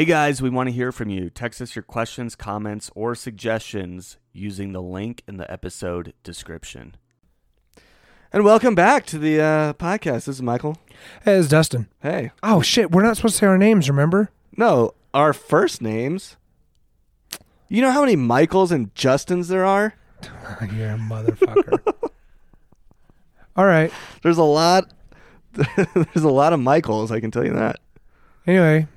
Hey guys, we want to hear from you. Text us your questions, comments, or suggestions using the link in the episode description. And welcome back to the uh, podcast. This is Michael. Hey, it's Dustin. Hey. Oh shit, we're not supposed to say our names, remember? No, our first names. You know how many Michaels and Justins there are? You're a motherfucker. All right. There's a lot. There's a lot of Michaels. I can tell you that. Anyway,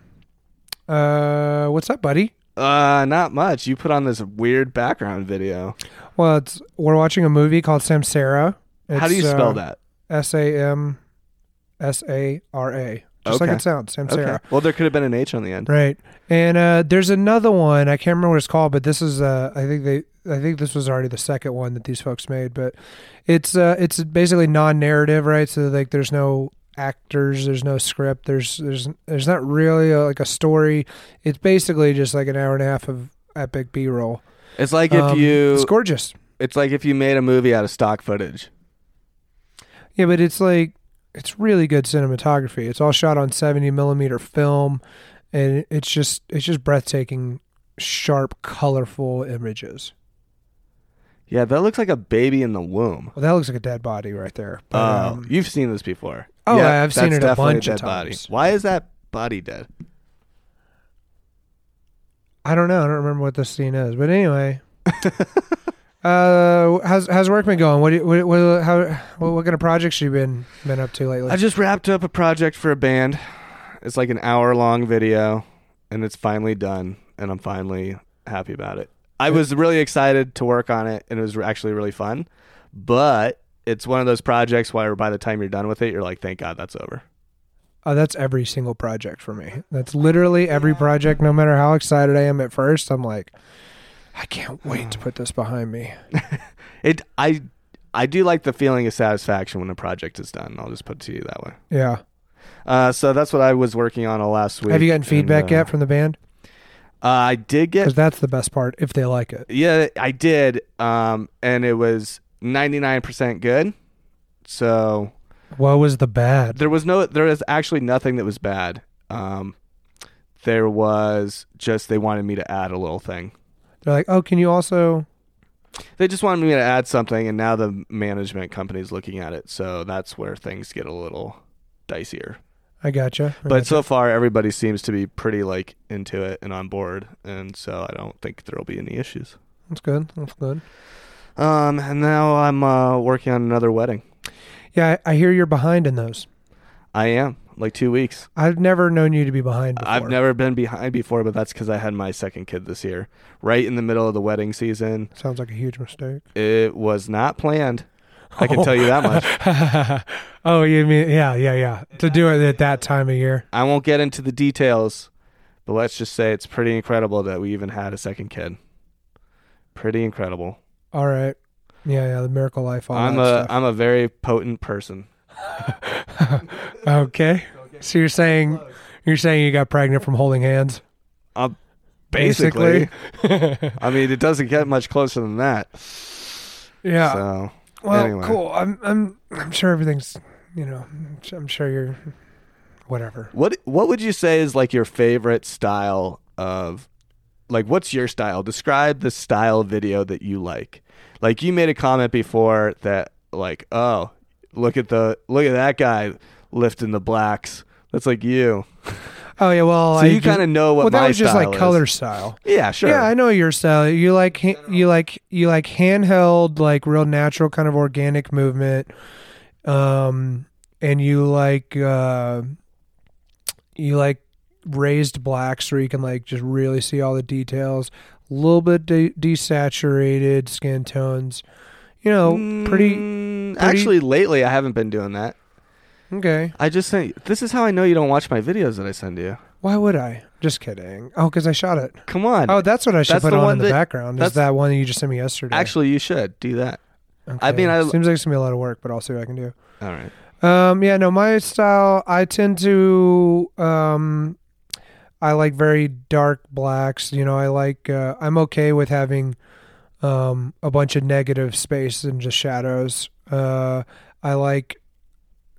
uh, what's up, buddy? Uh, not much. You put on this weird background video. Well, it's we're watching a movie called Samsara. how do you spell uh, that? S A M S A R A. Just like it sounds, Samsara. Okay. Well, there could have been an H on the end. Right. And uh, there's another one. I can't remember what it's called, but this is uh, I think they I think this was already the second one that these folks made, but it's uh, it's basically non-narrative, right? So like there's no actors, there's no script, there's there's there's not really a, like a story. It's basically just like an hour and a half of epic B-roll. It's like if Um, you. It's gorgeous. It's like if you made a movie out of stock footage. Yeah, but it's like it's really good cinematography. It's all shot on 70 millimeter film, and it's just it's just breathtaking, sharp, colorful images. Yeah, that looks like a baby in the womb. Well, that looks like a dead body right there. But, Oh, um, you've seen this before. Oh, Yeah, I've seen that's it a definitely bunch of dead body. times. Why is that body dead? I don't know. I don't remember what this scene is. But anyway, uh, how's how's work been going? What do you, what, what how what, what kind of projects you been been up to lately? I just wrapped up a project for a band. It's like an hour long video, and it's finally done, and I'm finally happy about it. I was really excited to work on it, and it was actually really fun. But it's one of those projects where by the time you're done with it, you're like, thank God that's over. Oh, that's every single project for me. That's literally every project. No matter how excited I am at first, I'm like, I can't wait to put this behind me. It I I do like the feeling of satisfaction when a project is done. I'll just put it to you that way. Yeah. Uh, so that's what I was working on all last week. Have you gotten feedback and, uh, yet from the band? Uh, I did get Because that's the best part. If they like it. yeah, I did, um, and it was ninety nine percent good. So What was the bad? there was no, there was actually nothing that was bad. Um, there was just they wanted me to add a little thing. They're like, oh, can you also? They just wanted me to add something, and now the management company's looking at it, so that's where things get a little dicier. I gotcha. I But gotcha. so far, everybody seems to be pretty like into it and on board, and so I don't think there'll be any issues. that's good. That's good. Um, and now I'm uh, working on another wedding. Yeah, I, I hear you're behind in those. I am like two weeks. I've never known you to be behind. Before. I've never been behind before, but that's because I had my second kid this year, right in the middle of the wedding season. Sounds like a huge mistake. It was not planned. I can tell you that much. oh, you mean yeah, yeah, yeah. To do it at that time of year. I won't get into the details, but let's just say it's pretty incredible that we even had a second kid. Pretty incredible. All right. Yeah, yeah. The miracle life. I'm a am a very potent person. okay. So you're saying you're saying you got pregnant from holding hands? Uh, basically, I mean, it doesn't get much closer than that. yeah. So well, anyway. cool. I'm I'm I'm sure everything's you know I'm sure you're whatever. What what would you say is like your favorite style of like what's your style? Describe the style video that you like. Like you made a comment before that like, oh, look at the look at that guy lifting the blacks. That's like you. Oh yeah. Well, So I you kind of know what well that was just like is. color style. Yeah, sure. Yeah, I know your style. You like ha- you like you like handheld, like real natural kind of organic movement, um, and you like uh, you like raised blacks where you can like just really see all the details. A little bit de- desaturated skin tones. You know, pretty Mm, pretty- Actually, lately I haven't been doing that. Okay. I just sent. This is how I know you don't watch my videos that I send you. Why would I? Just kidding. Oh, because I shot it. Come on. Oh, that's what I should That's put the on one in the that- background. Is that's- that one that you just sent me yesterday? Actually, you should do that. I mean, I- seems like it's gonna be a lot of work, but I'll see what I can do. All right. Um, yeah, no, my style, I tend to, um, I like very dark blacks. You know, I like, uh, I'm okay with having, um, a bunch of negative space and just shadows. Uh, I like,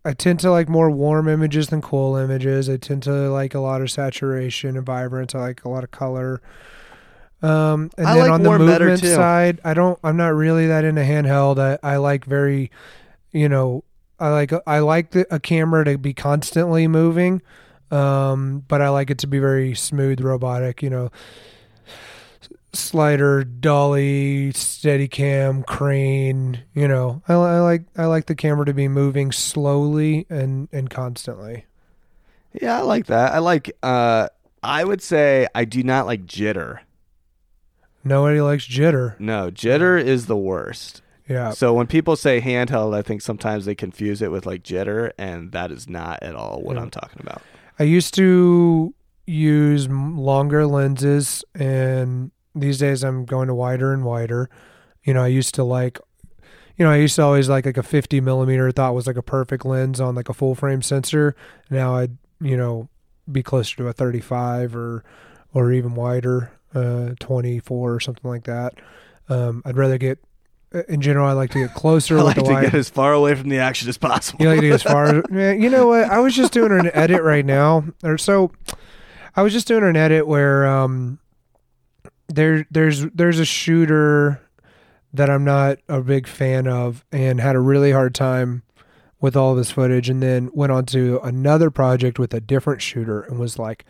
I tend to like more warm images than cool images. I tend to like a lot of saturation and vibrance. I like a lot of color. Um, and I then like on the movement side, I don't. I'm not really that into handheld. I, I like very, you know, I like I like the, a camera to be constantly moving, um, but I like it to be very smooth, robotic. You know, slider, dolly, steady cam, crane. You know, I, I like I like the camera to be moving slowly and and constantly. Yeah, I like that. I like. uh I would say I do not like jitter. Nobody likes jitter. No, jitter is the worst. Yeah, So when people say handheld, I think sometimes they confuse it with like jitter, and that is not at all what Yeah. I'm talking about. I used to use longer lenses, and these days I'm going to wider and wider. You know, I used to like, you know, I used to always like like a 50 millimeter. Thought was like a perfect lens on like a full frame sensor. Now I'd you know be closer to a 35 or or even wider, uh, 24 or something like that. Um, I'd rather get. In general, I like to get closer I with like the to wide. get as far away from the action as possible. You like to get as far as you know what? I was just doing an edit right now, or so. I was just doing an edit where um, there there's there's a shooter that I'm not a big fan of, and had a really hard time with all this footage, and then went on to another project with a different shooter, and was like.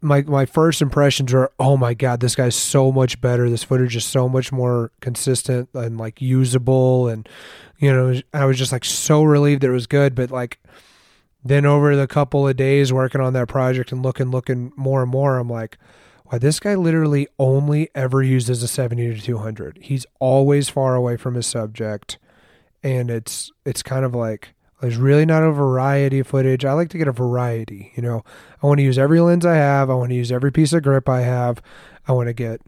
My my first impressions were, oh my god, this guy's so much better. This footage is so much more consistent and like usable, and you know, I was just like so relieved that it was good. But like, then over the couple of days working on that project and looking, looking more and more, I'm like, wow, this guy literally only ever uses a 70 to 200. He's always far away from his subject, and it's it's kind of like there's really not a variety of footage. I like to get a variety. You know, I want to use every lens I have. I want to use every piece of grip I have. I want to get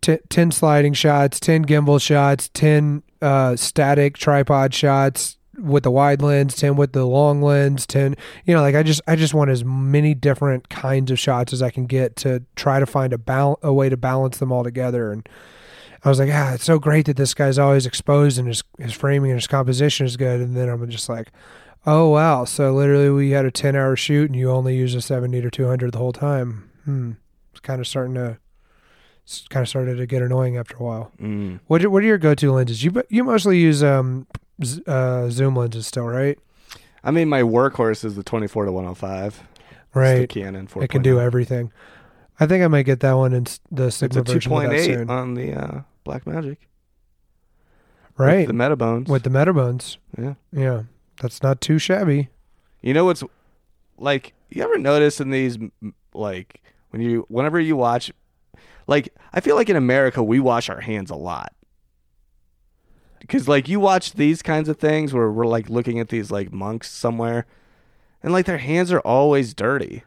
t- 10 sliding shots, 10 gimbal shots, 10 uh, static tripod shots with the wide lens, 10 with the long lens, 10, you know, like I just I just want as many different kinds of shots as I can get to try to find a bal- a way to balance them all together and I was like, ah, it's so great that this guy's always exposed and his his framing and his composition is good. And then I'm just like, oh wow, so literally we had a 10 hour shoot and you only use a 70 or 200 the whole time. Hmm, it's kind of starting to, it's kind of started to get annoying after a while. Mm. What are- what are your go to lenses? You you mostly use um uh, zoom lenses still, right? I mean, my workhorse is the 24 to 105. It's the Right. Canon 4. It can do everything. I think I might get that one in the It's a version of that 2.8 soon. on the uh, Blackmagic. right. With the Metabones. With the Metabones. yeah. Yeah. That's not too shabby. You know what's like? You ever notice in these like when you whenever you watch, like I feel like in America we wash our hands a lot. Because like you watch these kinds of things where we're like looking at these like monks somewhere, and like their hands are always dirty.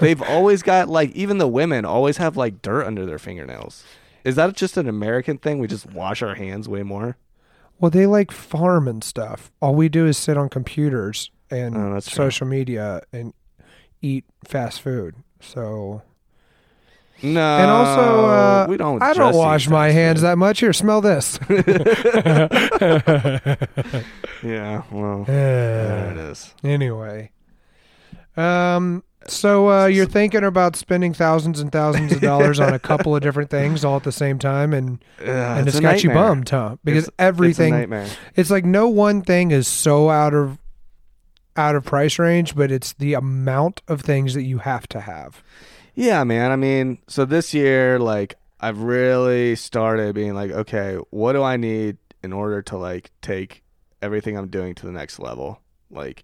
They've always got like even the women always have like dirt under their fingernails. Is that just an American thing? We just wash our hands way more. Well, they like farm and stuff. All we do is sit on computers and Oh, social media and eat fast food. So No, and also, uh, we don't. I don't wash my hands that much. Here, smell this. Yeah, well, there it Uh, anyway, um, so uh, you're thinking about spending thousands and thousands of dollars on a couple of different things all at the same time, and Ugh, and it's it's got you bummed, huh? Because It's- everything It's a nightmare. it's like no one thing is so out of out of price range, but it's the amount of things that you have to have. Yeah, man. I mean, so this year, like, I've really started being like, okay, what do I need in order to like take everything I'm doing to the next level? Like,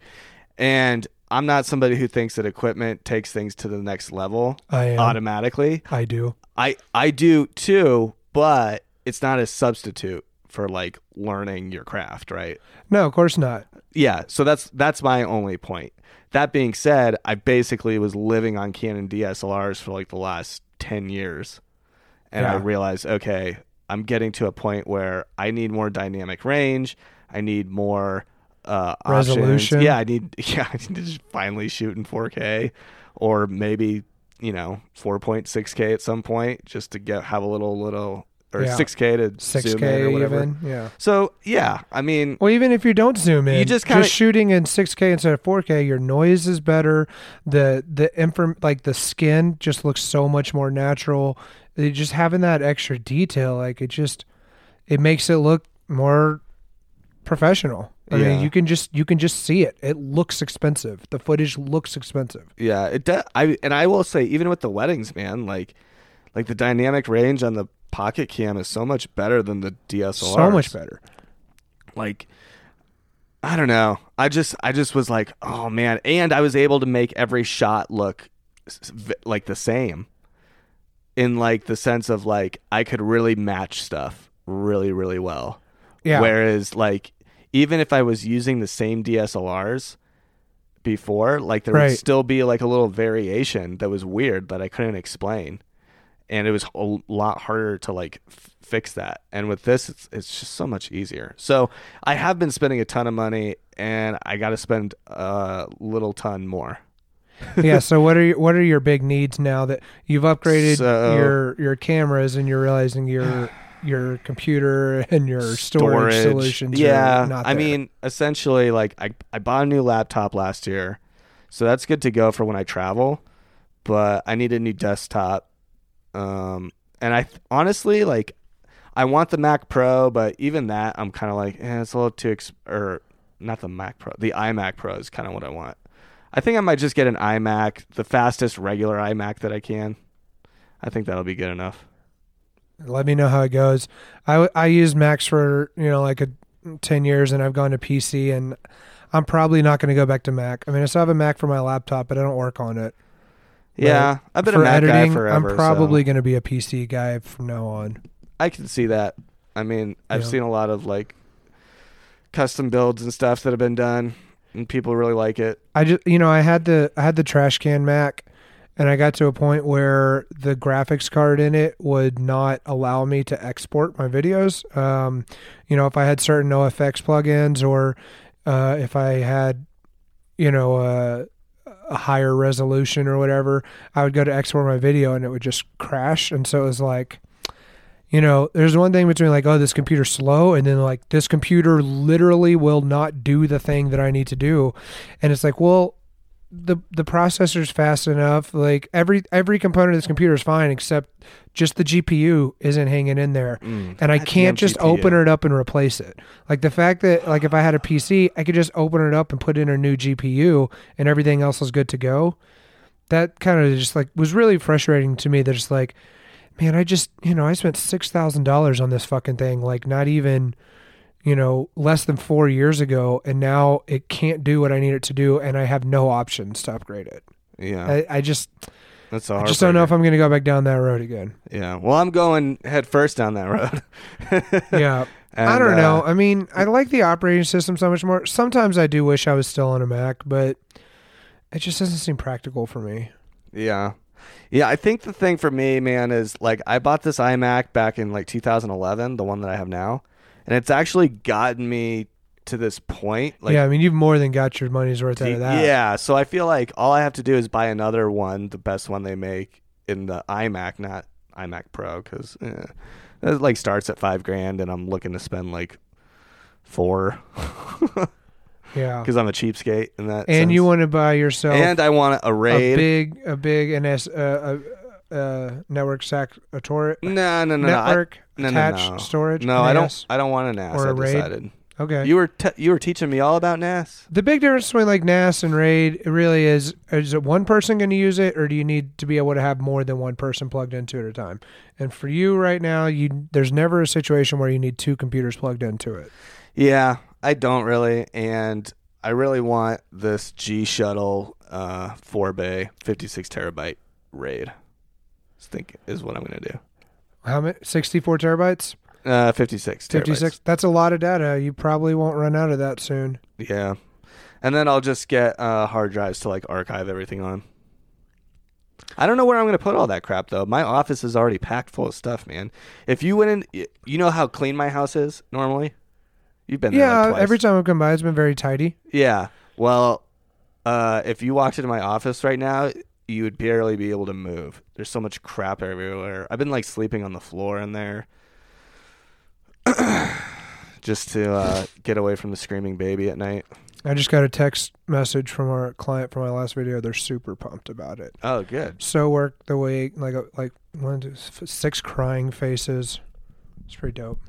and I'm not somebody who thinks that equipment takes things to the next level I am. automatically. I do. I I do too, but it's not a substitute for like learning your craft, right? No, of course not. Yeah, so that's that's my only point. That being said, I basically was living on Canon DSLRs for like the last 10 years. And I realized, okay, I'm getting to a point where I need more dynamic range. I need more uh options. Resolution. Yeah, I need yeah, I need to just finally shoot in 4K or maybe, you know, 4.6K at some point just to get have a little little or Yeah. 6K to Six zoom in or whatever. even. Yeah. So yeah, I mean, Well, even if you don't zoom in, You just kinda- shooting in 6K instead of 4K, your noise is better. The the inform like the skin just looks so much more natural. It- just having that extra detail, like it just it makes it look more professional. I Yeah. mean, you can just you can just see it. It looks expensive. The footage looks expensive. yeah, it does. I and I will say, even with the weddings, man, like like the dynamic range on the pocket cam is so much better than the DSLR. So much better. like I don't know. I just I just was like, oh man, and I was able to make every shot look like the same. In like the sense of like I could really match stuff really really well. Yeah. Whereas like even if I was using the same DSLRs before, like there Right. would still be like a little variation that was weird that I couldn't explain. And it was a lot harder to like f- fix that. And with this it's it's just so much easier. So, I have been spending a ton of money and I got to spend a little ton more. yeah. So what are your, what are your big needs now that you've upgraded So- your your cameras and you're realizing your your computer and your storage, solutions? are Yeah, I mean, essentially, like I I bought a new laptop last year, so that's good to go for when I travel. But I need a new desktop, um, and I honestly like I want the Mac Pro, but even that I'm kind of like, eh, it's a little too ex- or not the Mac Pro, the iMac Pro is kind of what I want. I think I might just get an iMac, the fastest regular iMac that I can. I think that'll be good enough. let me know how it goes. I I used Macs for you know like a ten years, and I've gone to PC, and I'm probably not going to go back to Mac. I mean, I still have a Mac for my laptop, but I don't work on it. Yeah, I've been for a Mac editing, guy forever. I'm probably so. going to be a PC guy from now on. I can see that. I mean, I've Yeah. seen a lot of like custom builds and stuff that have been done, and people really like it. I just you know I had the I had the trash can Mac, and I got to a point where the graphics card in it would not allow me to export my videos. Um, you know, if I had certain NoFX plugins or uh, if I had you know uh, a higher resolution or whatever, I would go to export my video and it would just crash. And so it was like. You know, there's one thing between like, oh, this computer's slow, and then like, this computer literally will not do the thing that I need to do. And it's like, well, the the processor's fast enough. Like every every component of this computer is fine except just the GPU isn't hanging in there, mm. and I can't just GPU. open it up and replace it. Like the fact that like if I had a PC, I could just open it up and put in a new GPU, and everything else is good to go. That kind of just like was really frustrating to me. That it's like, man, I just you know I spent six thousand dollars on this fucking thing. Like not even you know, less than four years ago, and now it can't do what I need it to do, and I have no options to upgrade it. Yeah, I, I just, that's I just don't know if I'm going to go back down that road again. Yeah, well, I'm going head first down that road. Yeah, I don't know. uh, I mean, I like the operating system so much more. Sometimes I do wish I was still on a Mac, but it just doesn't seem practical for me. Yeah. Yeah, I think the thing for me, man, is like I bought this iMac back in like 2011, the one that I have now, and it's actually gotten me to this point. Like, yeah, I mean, you've more than got your money's worth out of that. yeah. So I feel like all I have to do is buy another one, the best one they make in the iMac, not iMac Pro, because eh, it like starts at five grand, and I'm looking to spend like four yeah. because I'm a cheapskate in that. And sense. you want to buy yourself and I want a RAID, a big, a big NS, uh, uh, network stack, a tor- no, no, no, no. I- network no, no, attached no. storage. No, I don't. I don't want a NAS. Or I a RAID? decided. Okay. You were te- you were teaching me all about NAS. The big difference between like NAS and RAID it really is is it one person going to use it or do you need to be able to have more than one person plugged into it at a time? And for you right now, you there's never a situation where you need two computers plugged into it. Yeah, I don't really, and I really want this G Shuttle uh, four bay, fifty six terabyte RAID. Think is what I'm gonna do. How many 64 terabytes? Uh, fifty six. 56. That's a lot of data. You probably won't run out of that soon. Yeah, and then I'll just get uh, hard drives to like archive everything on. I don't know where I'm gonna put all that crap though. My office is already packed full of stuff, man. If you went in, you know how clean my house is normally. You've been there Yeah, like every time I've come by it's been very tidy. Yeah. Well, uh, if you walked into my office right now, you would barely be able to move. There's so much crap everywhere. I've been like sleeping on the floor in there. just to uh, get away from the screaming baby at night. I just got a text message from our client from my last video. They're super pumped about it. Oh, good. So worked the way like a, like one two, six crying faces. It's pretty dope.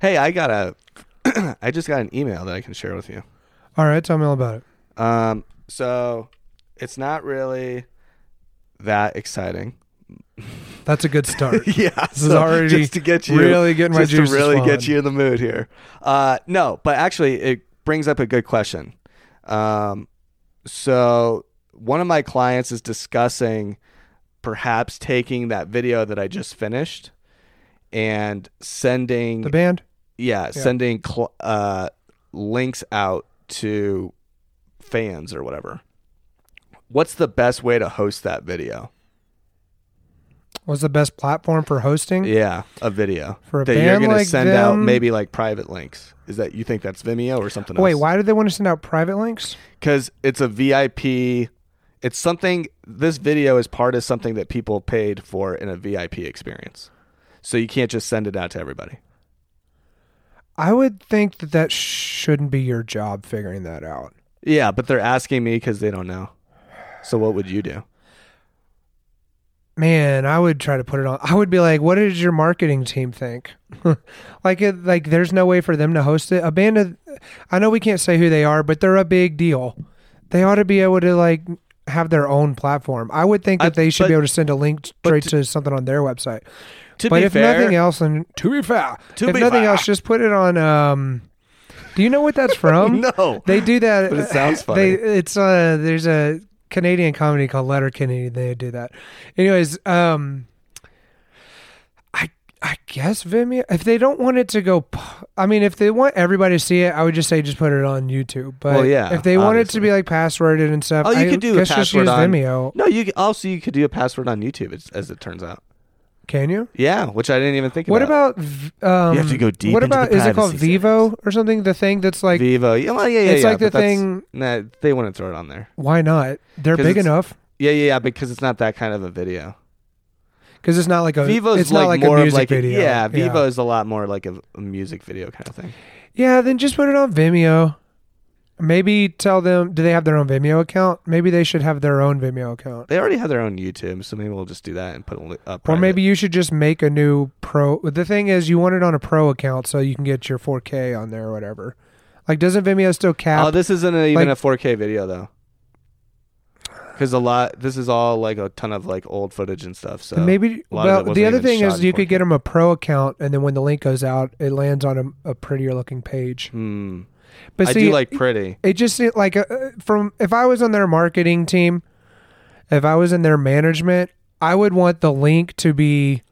Hey, I got a. I just got an email that I can share with you. All right, tell me all about it. Um, so it's not really that exciting. That's a good start. yeah, This is already just to get you really getting my just to really flowing. get you in the mood here. Uh, no, but actually, it brings up a good question. Um, so one of my clients is discussing perhaps taking that video that I just finished and sending The band. yeah, sending cl- uh, links out to fans or whatever. What's the best way to host that video? was the best platform for hosting Yeah, a video for a that you're going to like send out maybe like private links. Is that you think that's Vimeo or something wait, else? why do they want to send out private links? Because it's a VIP. It's something. This video is part of something that people paid for in a VIP experience. So you can't just send it out to everybody. I would think that that shouldn't be your job figuring that out. Yeah, but they're asking me because they don't know. So what would you do? Man, I would try to put it on. I would be like, "What does your marketing team think?" like, it, like, there's no way for them to host it. A band of, I know we can't say who they are, but they're a big deal. They ought to be able to like have their own platform. I would think I- that they should but- be able to send a link straight to- to something on their website. To but be if fair, nothing else, and to be fair, To if be nothing fair. else, just put it on. Um, do you know what that's from? no. They do that. But it sounds They, funny. it's uh, there's a Canadian comedy called Letterkenny. They do that. Anyways, um, I I guess Vimeo. If they don't want it to go, I mean, if they want everybody to see it, I would just say just put it on YouTube. But Well, yeah, if they want it to be like passworded and stuff, Oh, you I could do a password use on- Vimeo. No, you also you could do a password on YouTube, as, as it turns out. Can you? Yeah, which I didn't even think about. What about. about? Um, You have to go deep What into about? the Is it called privacy Vevo or something? The thing that's like. Vevo? Yeah, well, yeah, yeah, it's yeah, like the but that's- thing. Nah, they wouldn't throw it on there. Why not? They're 'Cause big it's- enough Yeah, yeah, yeah, because it's not that kind of a video. because it's not like a. Vevo's it's like, not like more a of music like a- video. yeah, Vevo is a lot more like a, a music video kind of thing. Yeah, then just put it on Vimeo. Maybe tell them. Do they have their own Vimeo account? Maybe they should have their own Vimeo account. They already have their own YouTube, so maybe we'll just do that and put a li- uh, Or maybe you should just make a new pro. The thing is, you want it on a pro account so you can get your 4K on there or whatever. Like, doesn't Vimeo still cap? Oh, this isn't even like- a 4K video though. Because a lot, this is all like a ton of like old footage and stuff. So maybe. a lot of it Well, the other thing is you could 4K. get them a pro account, and then when the link goes out, it lands on a, a prettier looking page. Hmm. But I see, do like pretty. it just like uh, from if I was on their marketing team, if I was in their management, I would want the link to be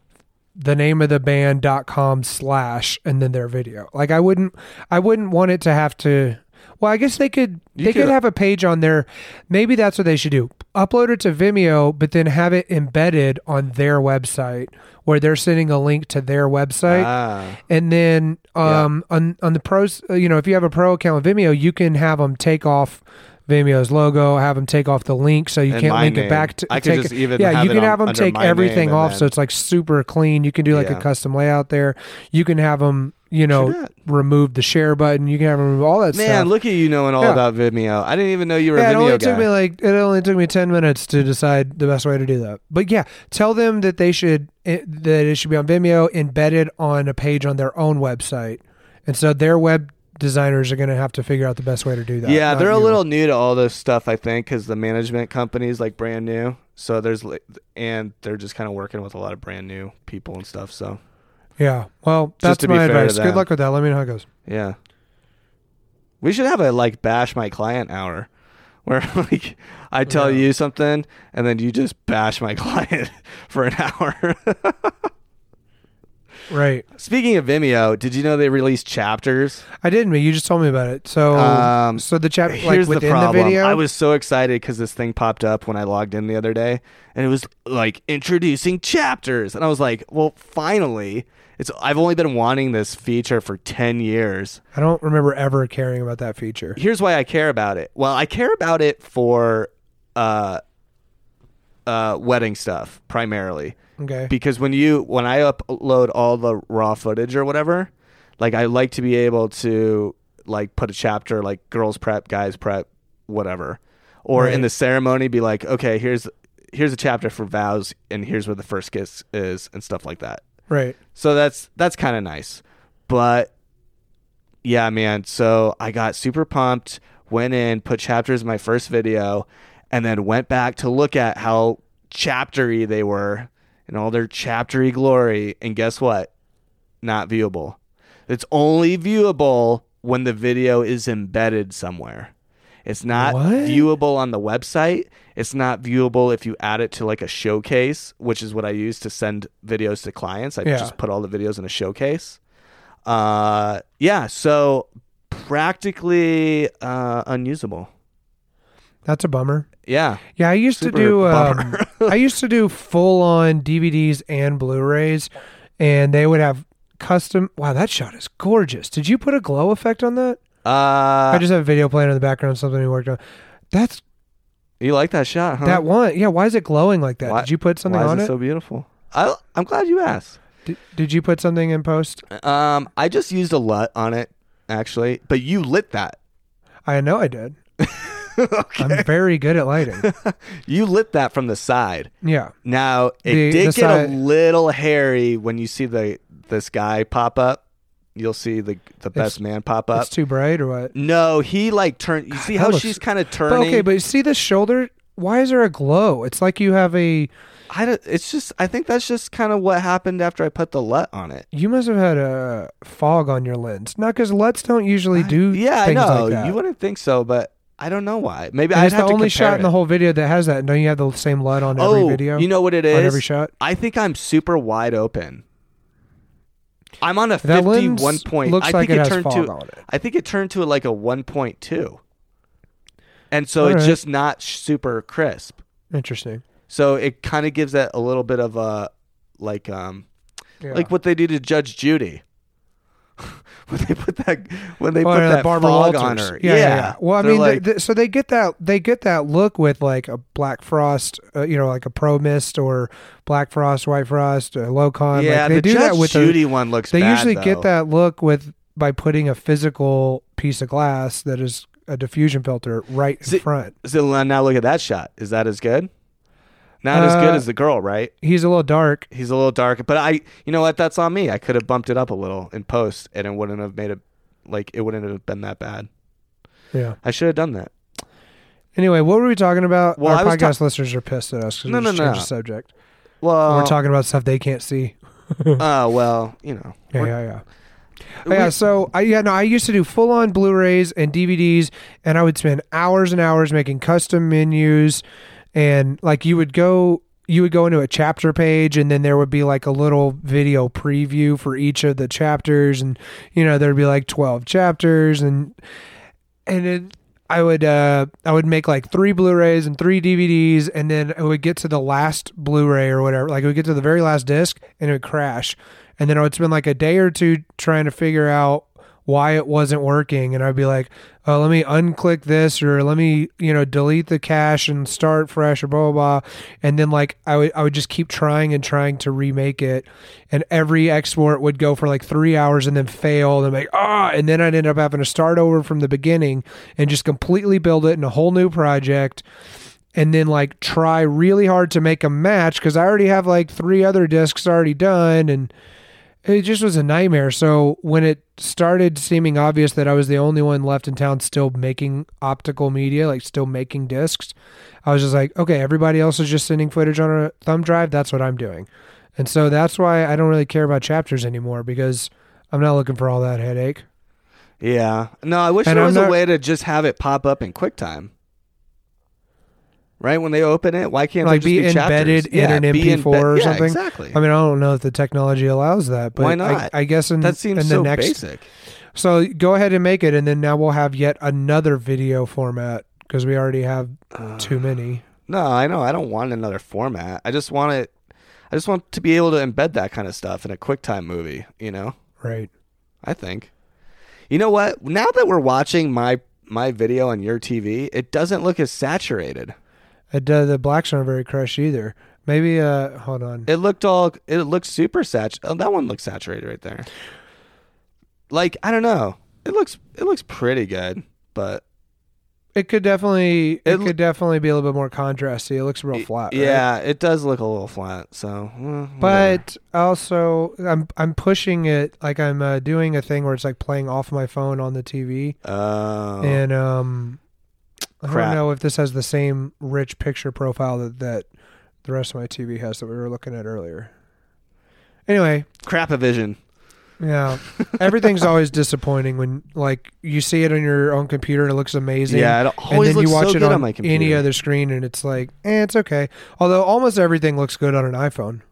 the name of the band dot com slash and then their video. Like I wouldn't I wouldn't want it to have to well, I guess they could You they could, could- have a page on there. Maybe that's what they should do. Upload it to Vimeo, but then have it embedded on their website where they're sending a link to their website. Ah, And then Yeah. um, on on the pros, you know, if you have a pro account with Vimeo, you can have them take off Vimeo's logo, have them take off the link, so you And can't link it back to. I could take just it- even yeah, have you it can have them take everything off, then- so it's like super clean. You can do like Yeah. a custom layout there. You can have them, you know, remove the share button. You can have them remove all that man, stuff. look at you knowing all Yeah. about Vimeo. I didn't even know you were yeah, a it Vimeo only guy. took me like it only took me ten minutes to decide the best way to do that. But yeah, tell them that they should eh, that it should be on Vimeo embedded on a page on their own website, and so their web designers are going to have to figure out the best way to do that. yeah, they're a you. little new to all this stuff, I think, because the management company is like brand new. So there's and they're just kind of working with a lot of brand new people and stuff. So yeah. Well, that's my advice. Good luck with that. Let me know how it goes. yeah, we should have a like bash my client hour, where like I tell Yeah. you something and then you just bash my client for an hour. Right. Speaking of Vimeo, did you know they released chapters? I didn't, but you just told me about it. So, Um, so the chap like Here's within the problem. video. I was so excited because this thing popped up when I logged in the other day, and it was like introducing chapters, and I was like, "Well, finally!" It's I've only been wanting this feature for ten years. I don't remember ever caring about that feature. Here's why I care about it. Well, I care about it for uh, uh, wedding stuff primarily Okay. because when you when I upload all the raw footage or whatever, Like I like to be able to like put a chapter like girls prep, guys prep, whatever. Or in the ceremony be like, okay, here's here's a chapter for vows and here's where the first kiss is and stuff like that. Right. So that's that's kind of nice. But yeah, man. So I got super pumped, went in, put chapters in my first video, and then went back to look at how chaptery they were in all their chaptery glory. And guess what? Not viewable. It's only viewable when the video is embedded somewhere. It's not What? viewable on the website. It's not viewable if you add it to like a showcase, which is what I use to send videos to clients. I Yeah. just put all the videos in a showcase. Uh, yeah, so practically uh, unusable. That's a bummer. Yeah, Yeah, I used Super to do. Um. I used to do full on DVDs and Blu-rays, and they would have custom. Wow, that shot is gorgeous. Did you put a glow effect on that? uh, I just have a video playing in the background. Something we worked on. That's you like that shot, huh? that one. Yeah, why is it glowing like that? Why- Did you put something Why on is it? it so beautiful? I, I'm glad you asked. did, did you put something in post? Um, I just used a LUT on it actually, but you lit that. I know I did. okay. I'm very good at lighting. you lit that from the side. Yeah. Now it The- did the get side- a little hairy when you see the this guy pop up. You'll see the the best man pop up. It's too bright or what? No, he like turned. You see how looks- she's kind of But turning. okay, but you see the shoulder. Why is there a glow? It's like you have a. I don't, it's just. I think that's just kind of what happened after I put the LUT on it. You must have had a fog on your lens. Not because LUTs don't usually do yeah, I know. like. You wouldn't think so, but I don't know why. Maybe it's have the only shot in the whole video that has that. Don't you have the same LUT on every oh, video? you know what it is? on every shot. I think I'm super wide open. I'm on a That 51 point. looks I like think it turned to. it. I think it turned to like a 1.2, and so All it's right. just not super crisp. Interesting. So it kind of gives that a little bit of a like um Yeah. like what they do to Judge Judy. when they put that when they Oh, put yeah, that Barbara fog Walters. on her. Yeah, yeah. yeah. Well, I They're mean, like, so they get that they get that look with like a black frost, uh, you know, like a pro mist or black frost, white frost, uh, low con. yeah, like, they the do Judge that with Judy the, one looks. They bad, usually though. get that look with by putting a physical piece of glass that is a diffusion filter right in See- front. So now look at that shot. Is that as good? Not as good Uh, as the girl, right? He's a little dark. He's a little darker, but I, you know what? That's on me. I could have bumped it up a little in post, and it wouldn't have made it like it wouldn't have been that bad. Yeah. I should have done that. Anyway, what were we talking about? Well, Our I was podcast listeners are pissed at us because No, we no, just no. changed the subject. Well, we're talking about stuff they can't see. Oh well, you know. Yeah, we're- yeah, yeah. we- yeah, so I yeah no, I used to do full on Blu-rays and DVDs, and I would spend hours and hours making custom menus, and like you would go you would go into a chapter page, and then there would be like a little video preview for each of the chapters, and you know there'd be like twelve chapters, and and it, I would uh I would make like three Blu-rays and three DVDs, and then it would get to the last Blu-ray or whatever, like it would get to the very last disc, and it would crash, and then I would spend like a day or two trying to figure out why it wasn't working, and I'd be like, oh, let me unclick this, or let me you know delete the cache and start fresh, or blah blah blah, and then like I would I would just keep trying and trying to remake it, and every export would go for like three hours and then fail, and like ah, and then I'd end up having to start over from the beginning and just completely build it in a whole new project and then like try really hard to make a match because I already have like three other discs already done and it just was a nightmare. So when it started seeming obvious that I was the only one left in town still making optical media, like still making discs, I was just like, okay, everybody else is just sending footage on a thumb drive. That's what I'm doing. And so that's why I don't really care about chapters anymore because I'm not looking for all that headache. Yeah. No, I wish And there was not- a way to just have it pop up in QuickTime. Right when they open it, why can't Like be chapters? embedded in Yeah, an MP4 or yeah, something? Exactly. I mean, I don't know if the technology allows that, but Why I, not? I guess in, that seems in the so next basic. So go ahead and make it, and then now we'll have yet another video format because we already have Uh, too many. No, I know. I don't want another format. I just want it. I just want to be able to embed that kind of stuff in a QuickTime movie. You know. Right. I think. You know what? Now that we're watching my my video on your TV, it doesn't look as saturated. It, uh, the blacks aren't very crushed either. Maybe. Uh, hold on. It looked all. It looked super saturated. Oh, that one looks saturated right there. like I don't know. It looks it looks pretty good, but It could definitely it, It could definitely be a little bit more contrasty. It looks real flat. right? yeah, it does look a little flat. So, eh, whatever. But also, I'm I'm pushing it like I'm uh, doing a thing where it's like playing off my phone on the TV, oh, and um, I don't know if this has the same rich picture profile that that the rest of my TV has that we were looking at earlier. Anyway, crap a vision. yeah, everything's always disappointing when like you see it on your own computer and it looks amazing. Yeah, it and always then you watch so it good on, on my computer. any other screen and it's like, eh, it's okay. Although almost everything looks good on an iPhone.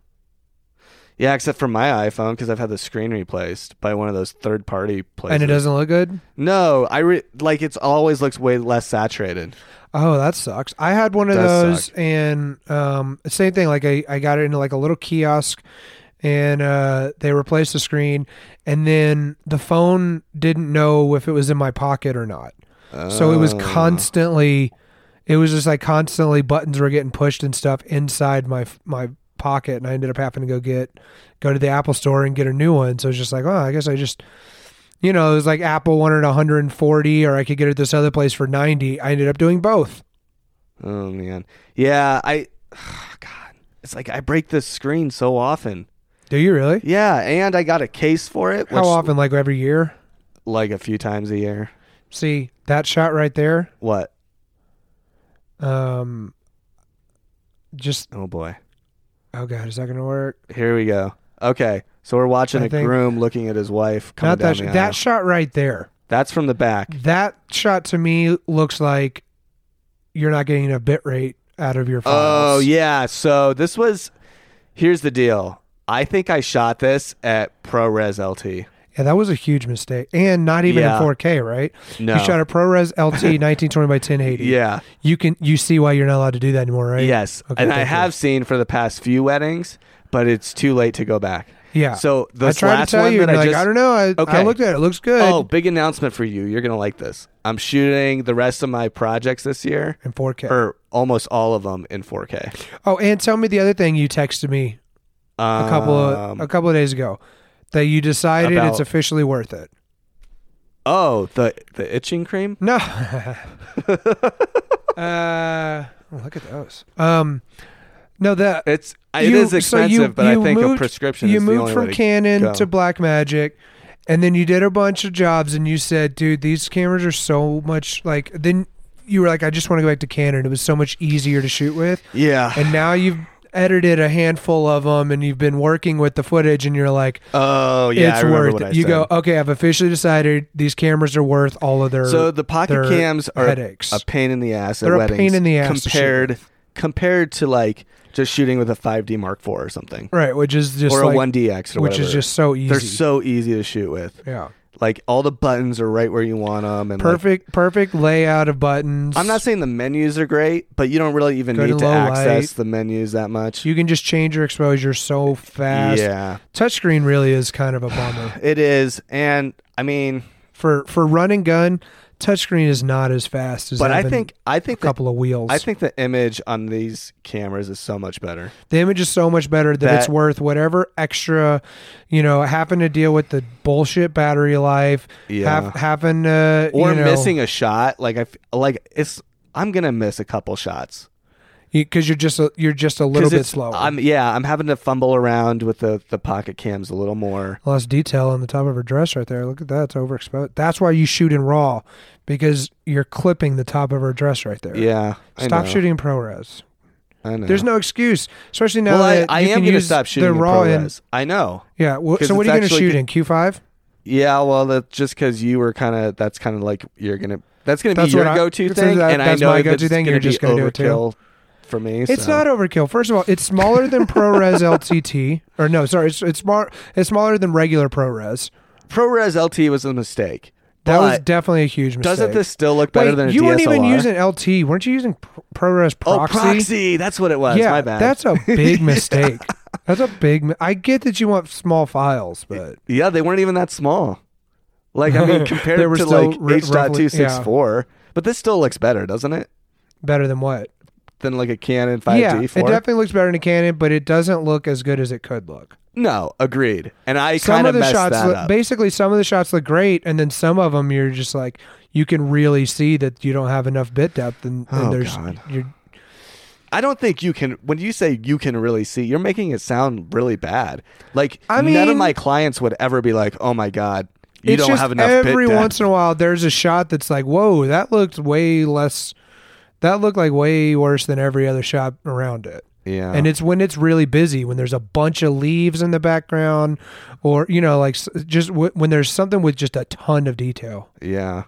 Yeah, except for my iPhone because I've had the screen replaced by one of those third party places. And it doesn't look good. No, I re- like it's always looks way less saturated. Oh, that sucks. I had one of those, suck. and um, same thing. Like I, I got it into like a little kiosk, and uh, they replaced the screen, and then the phone didn't know if it was in my pocket or not. So it was Oh. constantly, it was just like constantly buttons were getting pushed and stuff inside my my pocket, and I ended up having to go get go to the Apple store and get a new one. So it's just like, oh, I guess I just. You know, it was like Apple wanted 140, or I could get it this other place for 90. I ended up doing both. Oh man, yeah. I God, it's like I break this screen so often. Do you really? Yeah, and I got a case for it. How often? Like every year? Like a few times a year. See that shot right there? What? Um, just Oh boy. Oh god, is that gonna work? Here we go. Okay, so we're watching I a think- groom looking at his wife coming Not down that the aisle. that shot right there. That's from the back. That shot to me looks like you're not getting a bit rate out of your Oh yeah. So this was. Here's the deal. I think I shot this at ProRes LT. yeah, that was a huge mistake, and not even Yeah. in 4K, right? No. You shot a ProRes LT 1920 by 1080. Yeah. you can you see why you're not allowed to do that anymore, right? Yes. Okay, and I you. have seen for the past few weddings, but it's too late to go back. Yeah. So I tried last to tell one you, that I like just I don't know. I, I Okay. looked at it; it looks good. Oh, big announcement for you. You're going to like this. I'm shooting the rest of my projects this year, in 4K. or almost all of them in 4K. Oh, and tell me the other thing you texted me a couple of Um, a couple of days ago that you decided about- it's officially worth it. Oh, the the itching cream? No. uh, look at those. Um, no, that It's it you- is so expensive, you- but I you think a moved- prescription you is the moved only from way to Canon go. to Blackmagic, and then you did a bunch of jobs, and you said, "Dude, these cameras are so much like." Then you were like, "I just want to go back to Canon. It was so much easier to shoot with." Yeah. And now you've edited a handful of them, and you've been working with the footage, and you're like, oh, yeah. It's worth it. You said. go, okay, I've officially decided these cameras are worth all of their. So the pocket cams are headaches. a pain in the ass They're a weddings. pain in the ass to compared compared to like just shooting with a 5D Mark IV or something, right, which is just or a 1DX or which whatever. is just so easy. they're so easy to shoot with. yeah, Like all the buttons are right where you want them, and perfect, perfect layout of buttons. I'm not saying the menus are great, but you don't really even Good need and to low access light. the menus that much. You can just change your exposure so fast. Yeah, Touchscreen really is kind of a bummer it is, and I mean, for for run and gun. Touchscreen is not as fast as but I think I think the, couple of wheels. I think the image on these cameras is so much better. the image is so much better that, That- it's worth whatever extra, you know, having to deal with the bullshit battery life, Yeah. have, having to, or you know, missing a shot. Like I like it's I'm gonna miss a couple shots because you're just a, you're just a little bit slower. I'm yeah I'm having to fumble around with the the pocket cams a little more. Less detail on the top of her dress right there. Look at that; it's overexposed. That's why you shoot in raw, because you're clipping the top of her dress right there. Yeah, I Stop shooting in ProRes. I know. There's no excuse, especially now well, I, that I you am gonna stop shooting the raw in. ProRes. I know. Yeah. Well, so what are you going to shoot in Q5? Yeah, well, that's just because you were kind of. That's kind of like you're gonna. That's gonna be your I- go-to thing, that- and I know my go-to it's thing, gonna you're just be gonna do it too. For me. It's so. not overkill. First of all, it's smaller than ProRes LTT, or no, sorry, it's it's small. It's smaller than regular ProRes. ProRes LT was a mistake. That was definitely a huge mistake. doesn't this still look better Wait, than a you DSLR? weren't even using LT, weren't you using Pro- ProRes oh Proxy? proxy. That's what it was. yeah, My bad. that's a big mistake. That's a big. mi- I get that you want small files, but yeah. They weren't even that small. Like I mean, compared to like r- H. roughly- two six four, but this still looks better, doesn't it? better than what? Than like a Canon 5D yeah, it definitely looks better in a Canon, but it doesn't look as good as it could look. No, agreed. And I kind of of the messed shots that look, up. basically some of the shots look great and then some of them you're just like you can really see that you don't have enough bit depth and, and Oh, there's God. you're I don't think you can. When you say you can really see, you're making it sound really bad. Like I mean, none of my clients would ever be like, "Oh my god, you it's don't just have enough every bit depth." once in a while there's a shot that's like whoa that looked way less that looked like way worse than every other shot around it yeah, and it's when it's really busy when there's a bunch of leaves in the background or you know like just w- when there's something with just a ton of detail yeah.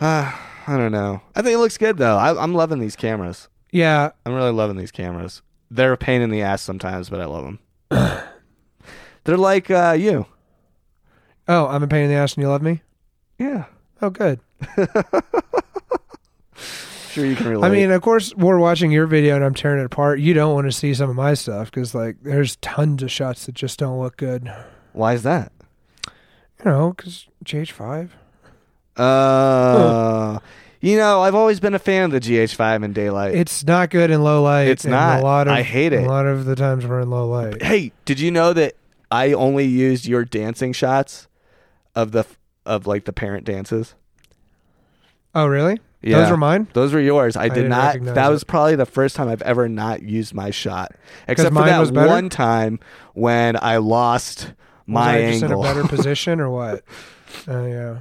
Uh, I don't know. I think it looks good though. I, I'm loving these cameras. yeah I'm really loving these cameras. They're a pain in the ass sometimes, but I love them. They're like uh, you. oh i'm a pain in the ass and you love me Yeah, oh good sure you can relate. I mean, of course, we're watching your video and I'm tearing it apart. You don't want to see some of my stuff because, like, there's tons of shots that just don't look good. why is that? You know, because GH5. Uh, you know, I've always been a fan of the GH5 in daylight. It's not good in low light. It's and not. A lot of, I hate it. A lot of the times we're in low light. hey, did you know that I only used your dancing shots of the of like the parent dances? Oh, really? Yeah. Those were mine? Those were yours. I did didn't not. recognize That it. was probably the first time I've ever not used my shot, except for mine that was better? one time when I lost Was my I just angle. in a better position or what? Oh, yeah.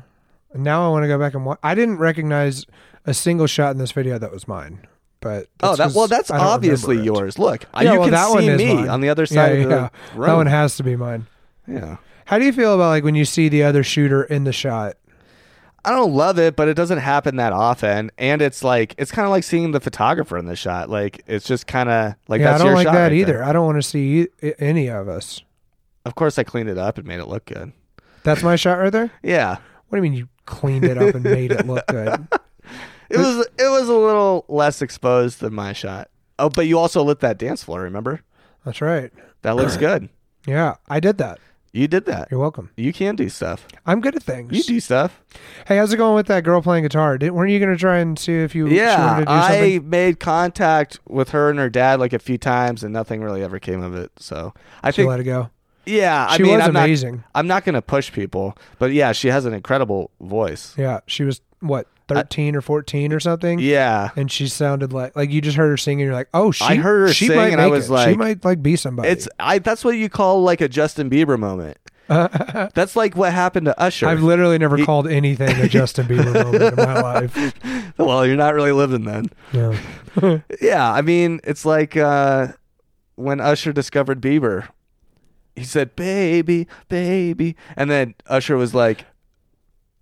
Now I want to go back and watch. I didn't recognize a single shot in this video that was mine. But oh, that's that 'cause well, that's I don't obviously remember it. yours. Look, uh, Yeah, you well, can that see one is me mine. on the other Yeah, side of the yeah. room. That one has to be mine. yeah. How do you feel about like when you see the other shooter in the shot? I don't love it, but it doesn't happen that often, and it's like it's kind of like seeing the photographer in the shot. Like it's just kind of like yeah, I don't like that right either. there. I don't want to see e- any of us. Of course, I cleaned it up and made it look good. That's my shot right there. Yeah, What do you mean you cleaned it up and made it look good? it was it was a little less exposed than my shot. Oh, but you also lit that dance floor. Remember That's right. that looks good. Yeah, I did that. You did that. You're welcome. You can do stuff. I'm good at things. You do stuff. Hey, how's it going with that girl playing guitar? Did, weren't you going to try and see if you Yeah, wanted to do I made contact with her and her dad like a few times, and nothing really ever came of it. So I She think, let it go. yeah, I she mean, was I'm not amazing. I'm not going to push people, but yeah, she has an incredible voice. Yeah, she was what 13 or 14 or something. Yeah. And she sounded like like you just heard her singing. You're like, oh, she. I heard her she sing might and I was it. she like- might like be somebody. It's I that's what you call like a Justin Bieber moment. That's like what happened to Usher. I've literally never He- called anything a Justin Bieber moment in my life. well, you're not really living then. Yeah. Yeah, I mean, it's like uh when Usher discovered Bieber. He said, "Baby, baby." And then Usher was like,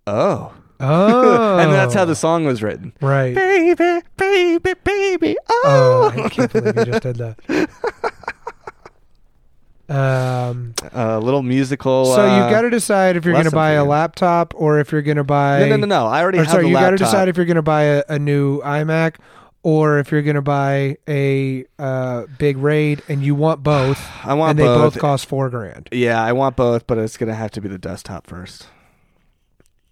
"Oh." Oh, and that's how the song was written. right. Baby, baby, baby. Oh, Oh. I can't believe you just did that. Um, a little musical so uh, you got to decide if you're going to buy a laptop or if you're going to buy. No, no, no, no. I already have sorry, you got to decide if you're going to buy a, a new iMac or if you're going to buy a uh, big RAID, and you want both, I want both and they both. both cost four grand. Yeah, I want both, but it's gonna have to be the desktop first.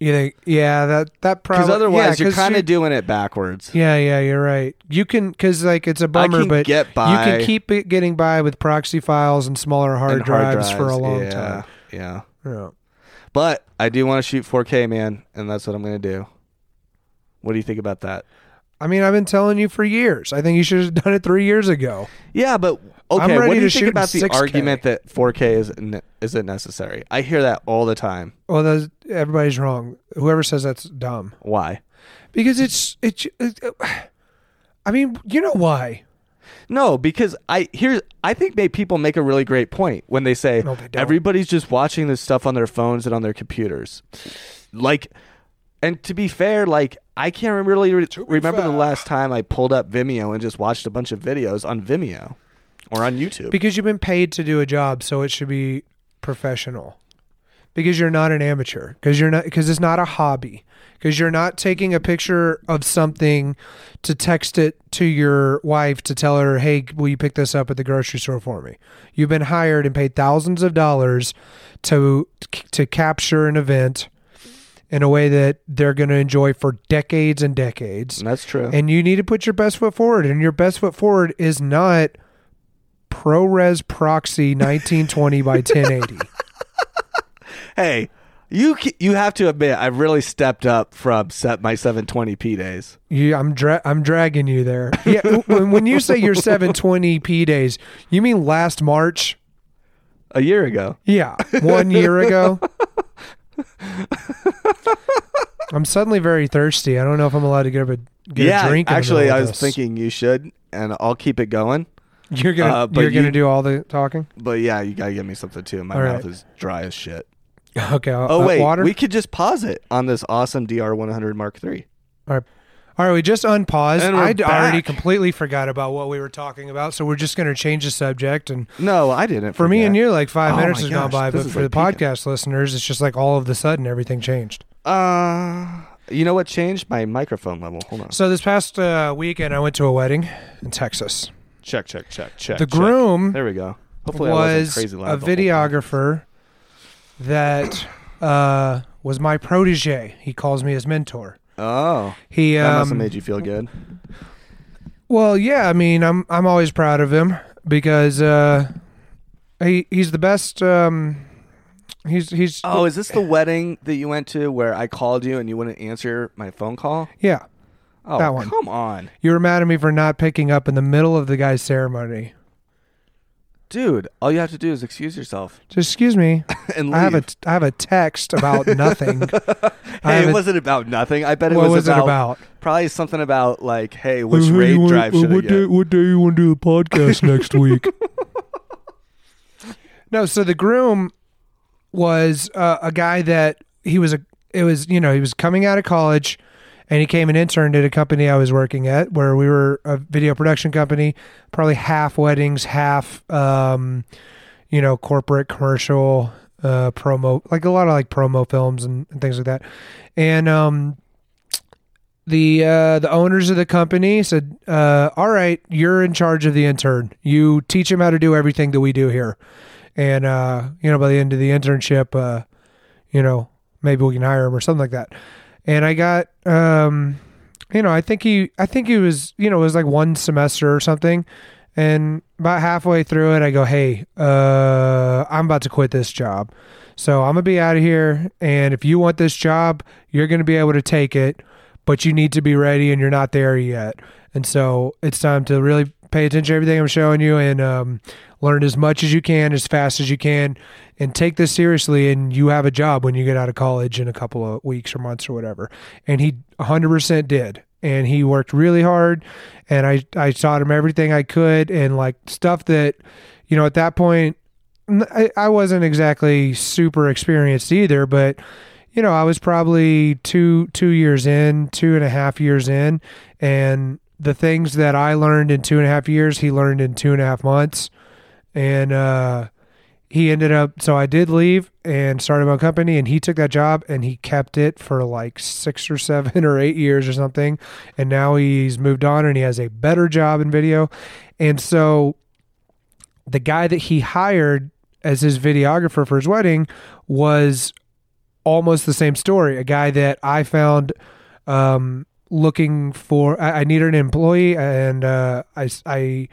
You think? Yeah, that that probably Because otherwise, yeah, you're kind of doing it backwards. Yeah, yeah, you're right. You can because like it's a bummer, but get by. you can keep it getting by with proxy files and smaller hard, and drives, for a long yeah, time. Yeah, Yeah. but I do want to shoot 4K, man, and that's what I'm gonna do. What do you think about that? I mean, I've been telling you for years. I think you should have done it three years ago. Yeah, but okay. What do you think about the 6K. argument that 4K is ne- isn't necessary? I hear that all the time. Well, that's, everybody's wrong. Whoever says that's dumb Why? because it's it's. it- I mean, you know why? No, because I here's I think people make a really great point when they say No, they everybody's just watching this stuff on their phones and on their computers. Like, and to be fair, like I can't really re- remember the last time I pulled up Vimeo and just watched a bunch of videos on Vimeo or on YouTube. Because you've been paid to do a job, so it should be professional. Because you're not an amateur. Because you're not. Because it's not a hobby. Because you're not taking a picture of something to text it to your wife to tell her, "Hey, will you pick this up at the grocery store for me?" You've been hired and paid thousands of dollars to to capture an event in a way that they're going to enjoy for decades and decades that's true. and you need to put your best foot forward and your best foot forward is not ProRes Proxy 1920 by 1080. Hey, you you have to admit I've really stepped up from set my 720p days. You, I'm dra- I'm dragging you there. Yeah, when, when you say your 720p days, you mean last March? A year ago. Yeah, one year ago. I'm suddenly very thirsty. I don't know if I'm allowed to get up a get yeah, a drink. in actually, I was this. thinking you should, and I'll keep it going. you're gonna uh, you're gonna you- do all the talking. But yeah, you gotta give me something too. My All mouth right. is dry as shit. Okay. Oh uh, wait, water. we could just pause it on this awesome DR100 Mark III. All right. All right, we just unpaused. I already completely forgot about what we were talking about, so we're just going to change the subject. And No, I didn't. for me and you, like five Oh minutes has gone by, but for the peaking. podcast listeners, it's just like all of the sudden everything changed. Uh, you know what changed? My microphone level. Hold on. So this past uh, weekend, I went to a wedding in Texas. Check, check, check, check. the check. groom There we go. Hopefully, I wasn't crazy loud a the whole time. videographer that uh, was my protege. He calls me his mentor. Oh, He that must have um, made you feel good. Well, yeah, I mean, I'm I'm always proud of him because uh, he he's the best. Um, he's he's Oh, is this the wedding that you went to where I called you and you wouldn't answer my phone call? yeah. Oh, That one. come on, You were mad at me for not picking up in the middle of the guy's ceremony. Dude. All you have to do is excuse yourself Just excuse me. and leave. I have a I have a text about nothing. Hey, it a- wasn't about nothing. I bet it what was, was, it about? probably something about like, hey, which Hey, raid wanna- drive should I what get? day, what day you want to do the podcast next week? no, so the groom was uh, a guy that he was a it was you know he was coming out of college and he came and interned at a company I was working at where we were a video production company, probably half weddings, half um, you know corporate commercial uh, promo, like a lot of like promo films and, and things like that, and um, the uh, the owners of the company said, uh, "All right, you're in charge of the intern. You teach him how to do everything that we do here, and uh, you know by the end of the internship, uh, you know maybe we can hire him or something like that." And I got, um, you know, I think he, I think he was, you know, it was like one semester or something. And about halfway through it, I go, "Hey, uh, I'm about to quit this job, so I'm gonna be out of here. And if you want this job, you're gonna be able to take it." but you need to be ready and you're not there yet. And so it's time to really pay attention to everything I'm showing you and um, learn as much as you can, as fast as you can, and take this seriously. And you have a job when you get out of college in a couple of weeks or months or whatever. And he 100% did. And he worked really hard. And I, I taught him everything I could and like stuff that, you know, at that point, I wasn't exactly super experienced either, but you know, I was probably two two years in, two and a half years in, and the things that I learned in two and a half years, he learned in two and a half months, and uh, he ended up. So I did leave and started my company, and he took that job and he kept it for like six or seven or eight years or something, and now he's moved on and he has a better job in video, and so the guy that he hired as his videographer for his wedding was almost the same story. A guy that I found um, looking for, I, I needed an employee, and uh, I, I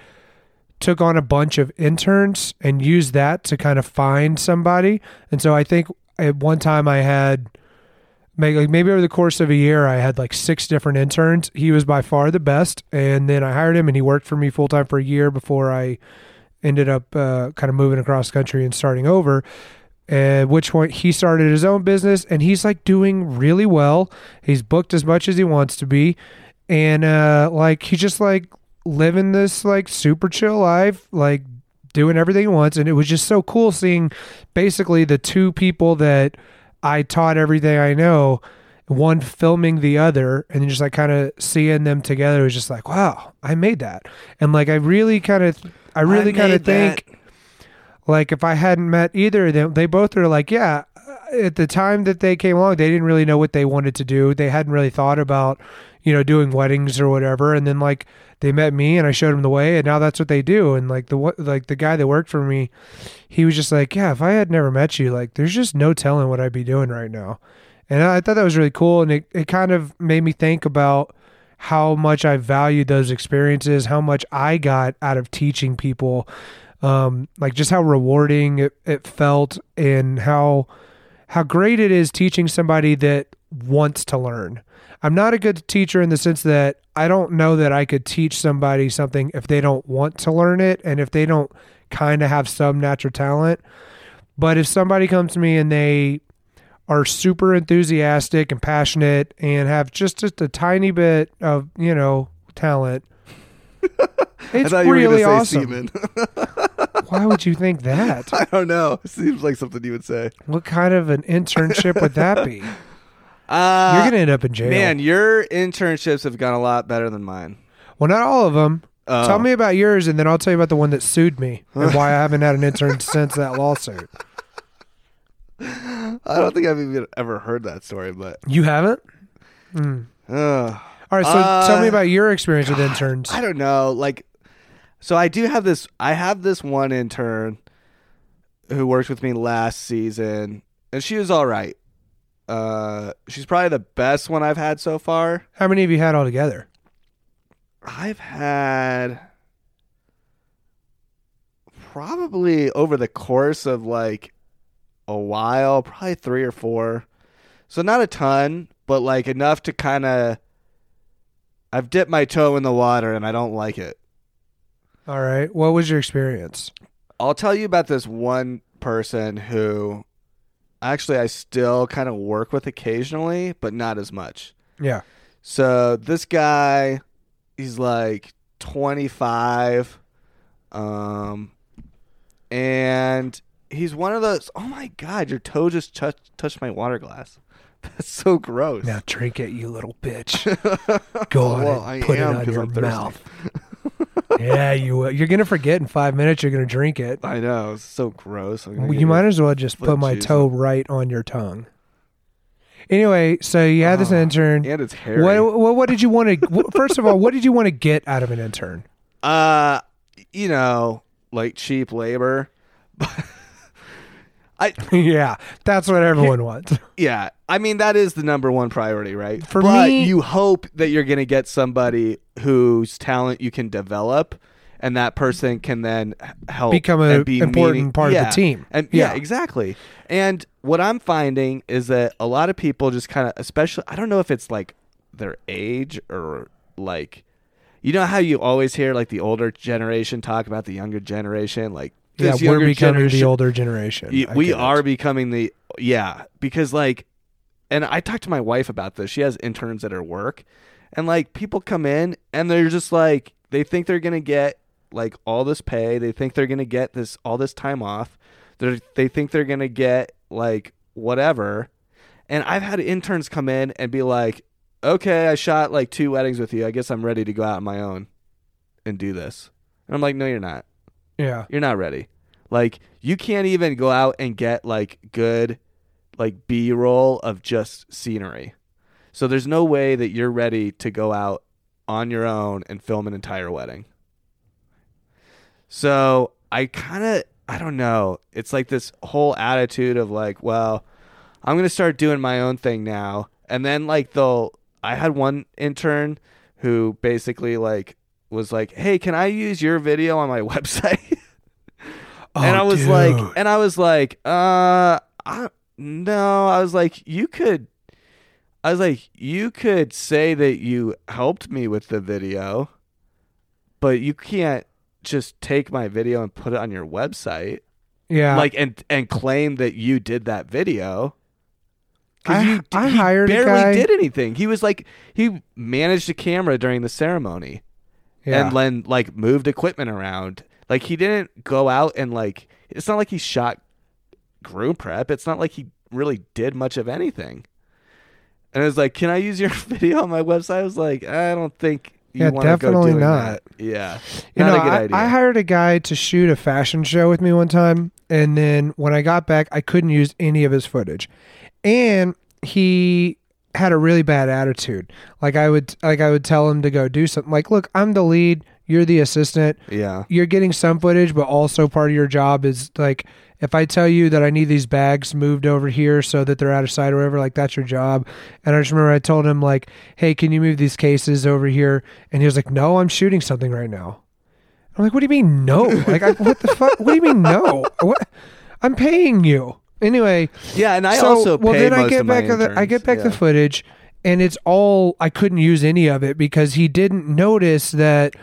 took on a bunch of interns and used that to kind of find somebody. And so I think at one time I had. Maybe, like maybe over the course of a year, I had like six different interns. He was by far the best, and then I hired him, and he worked for me full time for a year before I ended up uh, kind of moving across country and starting over at which point he started his own business and he's like doing really well he's booked as much as he wants to be and uh like he just like living this like super chill life like doing everything he wants and it was just so cool seeing basically the two people that i taught everything i know one filming the other and just like kind of seeing them together was just like wow i made that and like i really kind of i really kind of that. think like if I hadn't met either of them, they both are like, yeah. At the time that they came along, they didn't really know what they wanted to do. They hadn't really thought about, you know, doing weddings or whatever. And then like they met me, and I showed them the way, and now that's what they do. And like the what like the guy that worked for me, he was just like, yeah, if I had never met you, like there's just no telling what I'd be doing right now. And I thought that was really cool, and it it kind of made me think about how much I valued those experiences, how much I got out of teaching people um, like just how rewarding it, it felt and how how great it is teaching somebody that wants to learn. I'm not a good teacher in the sense that I don't know that I could teach somebody something if they don't want to learn it and if they don't kind of have some natural talent. But if somebody comes to me and they are super enthusiastic and passionate and have just just a tiny bit of, you know, talent, it's I thought you were really awesome. Why would you think that? I don't know. It Seems like something you would say. What kind of an internship would that be? Uh, You're gonna end up in jail. man, your internships have gone a lot better than mine. well, not all of them. Oh. Tell me about yours, and then I'll tell you about the one that sued me and why I haven't had an intern since that lawsuit. I don't think I've even ever heard that story, but You haven't? Mm. All right, so Uh, tell me about your experience with interns. I don't know. Like, so I do have this. I have this one intern who worked with me last season, and she was all right. Uh, she's probably the best one I've had so far. How many have you had altogether? I've had probably over the course of like a while, probably three or four. So not a ton, but like enough to kind of. I've dipped my toe in the water and I don't like it. All right. What was your experience? I'll tell you about this one person who actually I still kind of work with occasionally, but not as much. Yeah. So this guy, he's like 25, um, and he's one of those. Oh my god, your toe just touched touched my water glass. That's so gross. Now drink it, you little bitch. Go on Well, and I put it on your thirsty. mouth. yeah, you will. You're gonna forget in five minutes. You're gonna drink it. I know, it's so gross. Well, you might as well just put my toe right on your tongue. Anyway, so you had this Oh, intern. and it's hairy. What, what what did you want to? First of all, what did you want to get out of an intern? Uh, you know, like cheap labor. I yeah, that's what everyone wants. yeah, I mean that is the number one priority, right? For but me- you hope that you're going to get somebody whose talent you can develop and that person can then help Become an be important meaning- part of the team. And yeah. Yeah. exactly. And what I'm finding is that a lot of people just kind of especially I don't know if it's like their age or like you know how you always hear like the older generation talk about the younger generation like Yeah, we're becoming the older generation. Y- we are becoming the yeah because like and i talked to my wife about this. She has interns at her work and like people come in and they're just like they think they're gonna get like all this pay. They think they're gonna get this all this time off. They they think they're gonna get like whatever. And i've had interns come in and be like okay i shot like two weddings with you. I guess i'm ready to go out on my own and do this. And i'm like no you're not Yeah, you're not ready. Like you can't even go out and get like good like B-roll of just scenery. So there's no way that you're ready to go out on your own and film an entire wedding. So I kind of I don't know. It's like this whole attitude of like, well, I'm going to start doing my own thing now. And then like they'll I had one intern who basically like was like, "Hey, can I use your video on my website?" and Oh, I was like, and I was like, uh, I, no, I was like, you could, I was like, you could say that you helped me with the video, but you can't just take my video and put it on your website, yeah. like, and and claim that you did that video. I- you, I hired a barely did anything. He was like, he managed a camera during the ceremony yeah. and then like moved equipment around. Like he didn't go out and like it's not like he shot groom prep. It's not like he really did much of anything. And I was like, "Can I use your video on my website?" I was like, "I don't think you Yeah, want to go definitely doing not. that." Yeah, You not know, a good I, idea. I hired a guy to shoot a fashion show with me one time, and then when I got back, I couldn't use any of his footage, and he had a really bad attitude. Like I would, like I would tell him to go do something. Like, look, I'm the lead. You're the assistant. yeah, You're getting some footage, but also part of your job is like if I tell you that I need these bags moved over here so that they're out of sight or whatever, like that's your job. And I just remember I told him like, "Hey, can you move these cases over here?" And he was like, "No, I'm shooting something right now." I'm like, what do you mean no? Like, I, what the fuck? What do you mean no? What? I'm paying you anyway. Yeah, and I so, also well, then I get back the I get back the footage, and it's all I couldn't use any of it because he didn't notice that,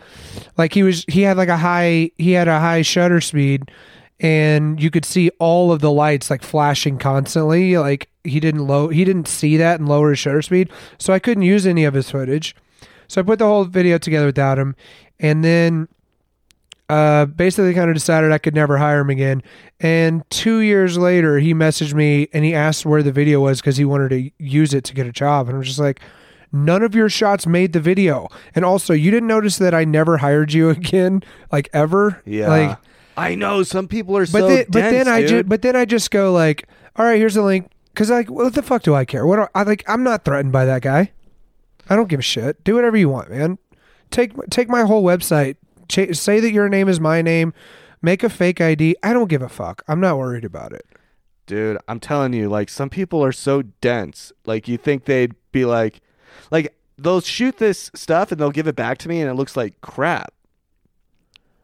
like he was he had like a high he had a high shutter speed, and you could see all of the lights like flashing constantly. Like he didn't low he didn't see that and lower his shutter speed, so I couldn't use any of his footage. So I put the whole video together without him, and then uh, basically kind of decided I could never hire him again. And two years later, he messaged me and he asked where the video was because he wanted to use it to get a job. And I'm just like, none of your shots made the video. And also, you didn't notice that I never hired you again, like ever. Yeah, Like, I know some people are but so. then, but then dense, I just, but then I just go like, all right, here's the link. Because like, what the fuck do I care? What do I like? I'm not threatened by that guy. I don't give a shit. Do whatever you want, man. Take take my whole website. Ch- say that your name is my name. Make a fake ID. I don't give a fuck. I'm not worried about it. dude i'm telling you like some people are so dense like you think they'd be like like they'll shoot this stuff and they'll give it back to me and it looks like crap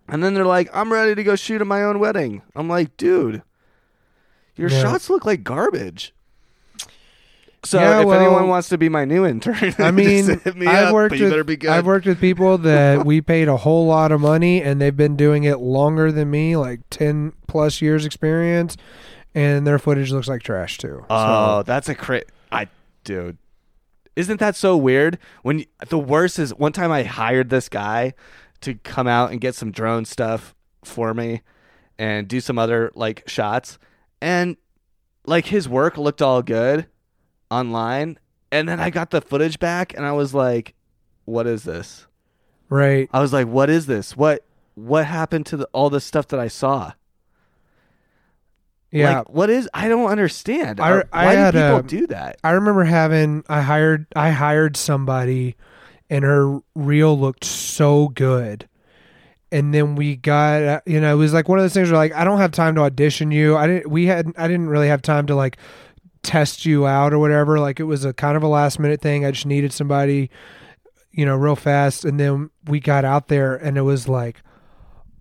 and then they're like i'm ready to go shoot at my own wedding i'm like dude your Yeah. shots look like garbage so Yeah, if well, anyone wants to be my new intern I mean, me I've up, worked with be. I've worked with people that we paid a whole lot of money, and they've been doing it longer than me, like ten plus years experience, and their footage looks like trash too. Oh, that's a crit. I, dude, isn't that so weird? When you, the worst is one time I hired this guy to come out and get some drone stuff for me and do some other like shots, and like his work looked all good online, and then I got the footage back, and I was like, "What is this?" right. I was like, "What is this? What what happened to the, all the stuff that I saw?" Yeah. Like, what is? I don't understand. I- I Why had do people a- do that? I remember having I hired I hired somebody and her reel looked so good. And then we got uh, you know, it was like one of those things where like I don't have time to audition you. I didn't we had I didn't really have time to like test you out or whatever. Like it was a kind of a last minute thing. I just needed somebody, you know, real fast. And then we got out there and it was like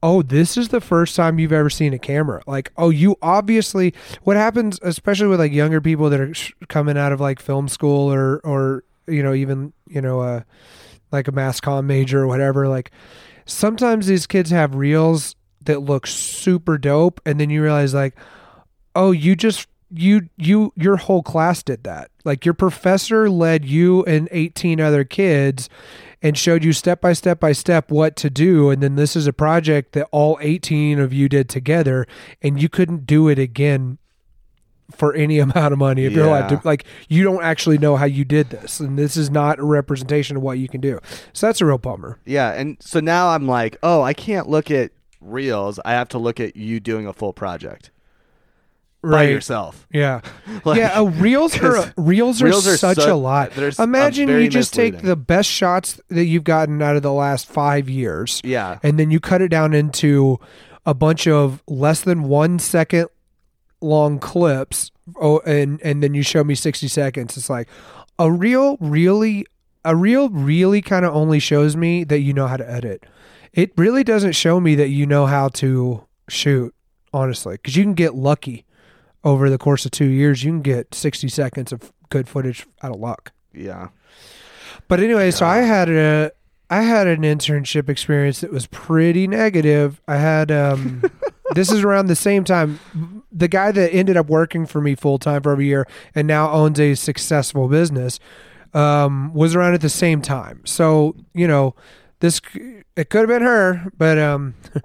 oh, this is the first time you've ever seen a camera. Like, oh, you obviously, what happens, especially with like younger people that are sh- coming out of like film school or, or, you know, even, you know, uh, like a mass comm major or whatever, like sometimes these kids have reels that look super dope. And then you realize like, oh, you just, you, you, your whole class did that. Like your professor led you and 18 other kids and showed you step by step by step what to do. And then this is a project that all 18 of you did together and you couldn't do it again for any amount of money. If you're allowed to like you don't actually know how you did this. And this is not a representation of what you can do. So that's a real bummer. Yeah, and so now I'm like, oh, I can't look at reels. I have to look at you doing a full project by yourself. yeah Like, yeah, uh, reels are reels are reels are such so- a lot. Imagine you just take the best shots that you've gotten out of the last five years, Yeah. and then you cut it down into a bunch of less than one second long clips. Oh, and and then you show me sixty seconds. It's like a reel really, a reel really kind of only shows me that you know how to edit. It really doesn't show me that you know how to shoot, honestly, because you can get lucky over the course of two years. You can get sixty seconds of good footage out of luck. Yeah. But anyway, so I had a I had an internship experience that was pretty negative. I had um this is around the same time the guy that ended up working for me full time for over a year and now owns a successful business um was around at the same time. So, you know, this it could have been her, but um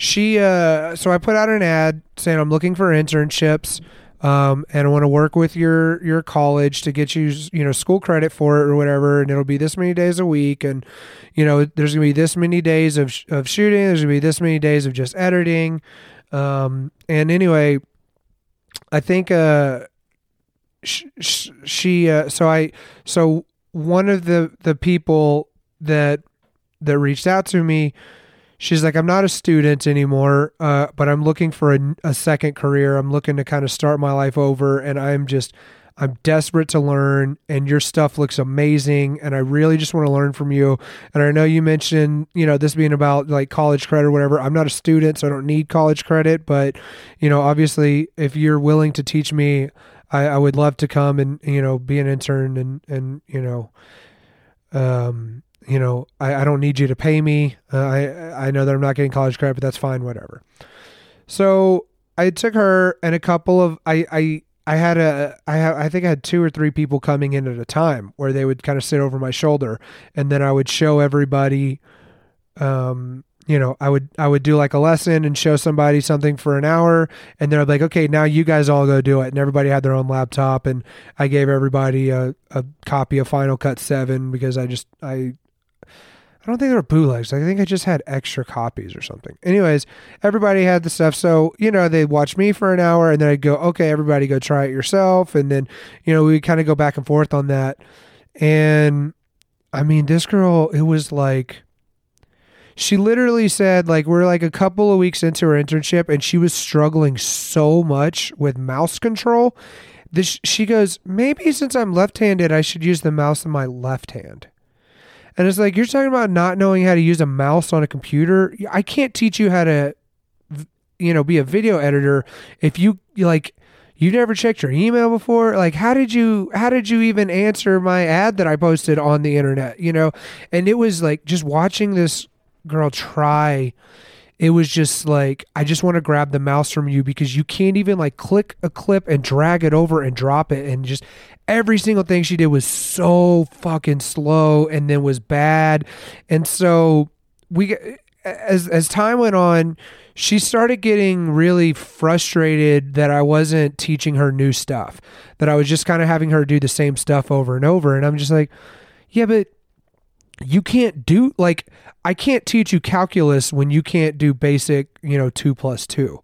she uh so I put out an ad saying I'm looking for internships um and I want to work with your your college to get you you know school credit for it or whatever and it'll be this many days a week and you know there's to be this many days of sh- of shooting there's to be this many days of just editing. Um and anyway I think uh sh- sh- she uh so I so one of the the people that that reached out to me she's like, I'm not a student anymore, uh, but I'm looking for a, a second career. I'm looking to kind of start my life over, and I'm just, I'm desperate to learn, and your stuff looks amazing, and I really just want to learn from you. And I know you mentioned, you know, this being about like college credit or whatever. I'm not a student, so I don't need college credit, but, you know, obviously, if you're willing to teach me, I, I would love to come and, you know, be an intern and, and, you know, um, you know, I, I don't need you to pay me. Uh, I I know that I'm not getting college credit, but that's fine, whatever. So I took her and a couple of I I I had a I ha, I think I had two or three people coming in at a time where they would kind of sit over my shoulder, and then I would show everybody. Um, you know, I would I would do like a lesson and show somebody something for an hour, and they're like, okay, now you guys all go do it, and everybody had their own laptop, and I gave everybody a, a copy of Final Cut Seven because I just I I don't think they were bootlegs. I think I just had extra copies or something. Anyways, everybody had the stuff. So, you know, they'd watch me for an hour and then I'd go, okay, everybody go try it yourself. And then, you know, we kind of go back and forth on that. And I mean, this girl, it was like, she literally said, like, we're like a couple of weeks into her internship and she was struggling so much with mouse control. This, she goes, maybe since I'm left handed, I should use the mouse in my left hand. And it's like, you're talking about not knowing how to use a mouse on a computer. I can't teach you how to, you know, be a video editor if you, like, you never checked your email before like how did you how did you even answer my ad that i posted on the internet you know and it was like just watching this girl try it was just like i just want to grab the mouse from you because you can't even like click a clip and drag it over and drop it and just every single thing she did was so fucking slow and then was bad. And so we as as time went on, she started getting really frustrated that I wasn't teaching her new stuff, that I was just kind of having her do the same stuff over and over. And I'm just like, yeah, but you can't do like I can't teach you calculus when you can't do basic, you know, two plus two.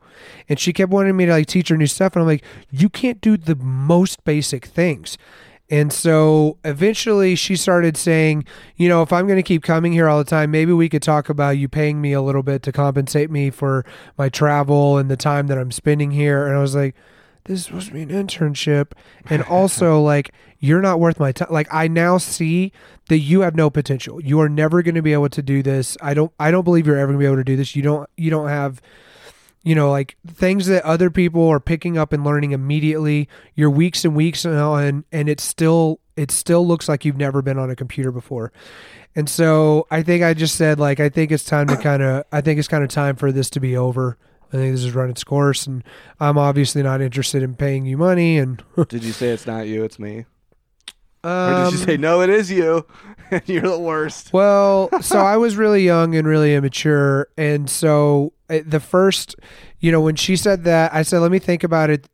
And she kept wanting me to like teach her new stuff. And I'm like, you can't do the most basic things. And so eventually she started saying, you know, if I'm going to keep coming here all the time, maybe we could talk about you paying me a little bit to compensate me for my travel and the time that I'm spending here. And I was like, this is supposed to be an internship. And also, like, you're not worth my time. Like, I now see that you have no potential. You are never going to be able to do this. I don't, I don't believe you're ever going to be able to do this. You don't, you don't have you know, like things that other people are picking up and learning immediately. You're weeks and weeks now, and and it's still it still looks like you've never been on a computer before. And so I think I just said like I think it's time to kind of I think it's kind of time for this to be over. I think this is run its course, and I'm obviously not interested in paying you money. And did you say it's not you? It's me. Um, or did you um, say no? It is you. You're the worst. Well, so I was really young and really immature, and so eh, the first, you know, when she said that, I said, "Let me think about it."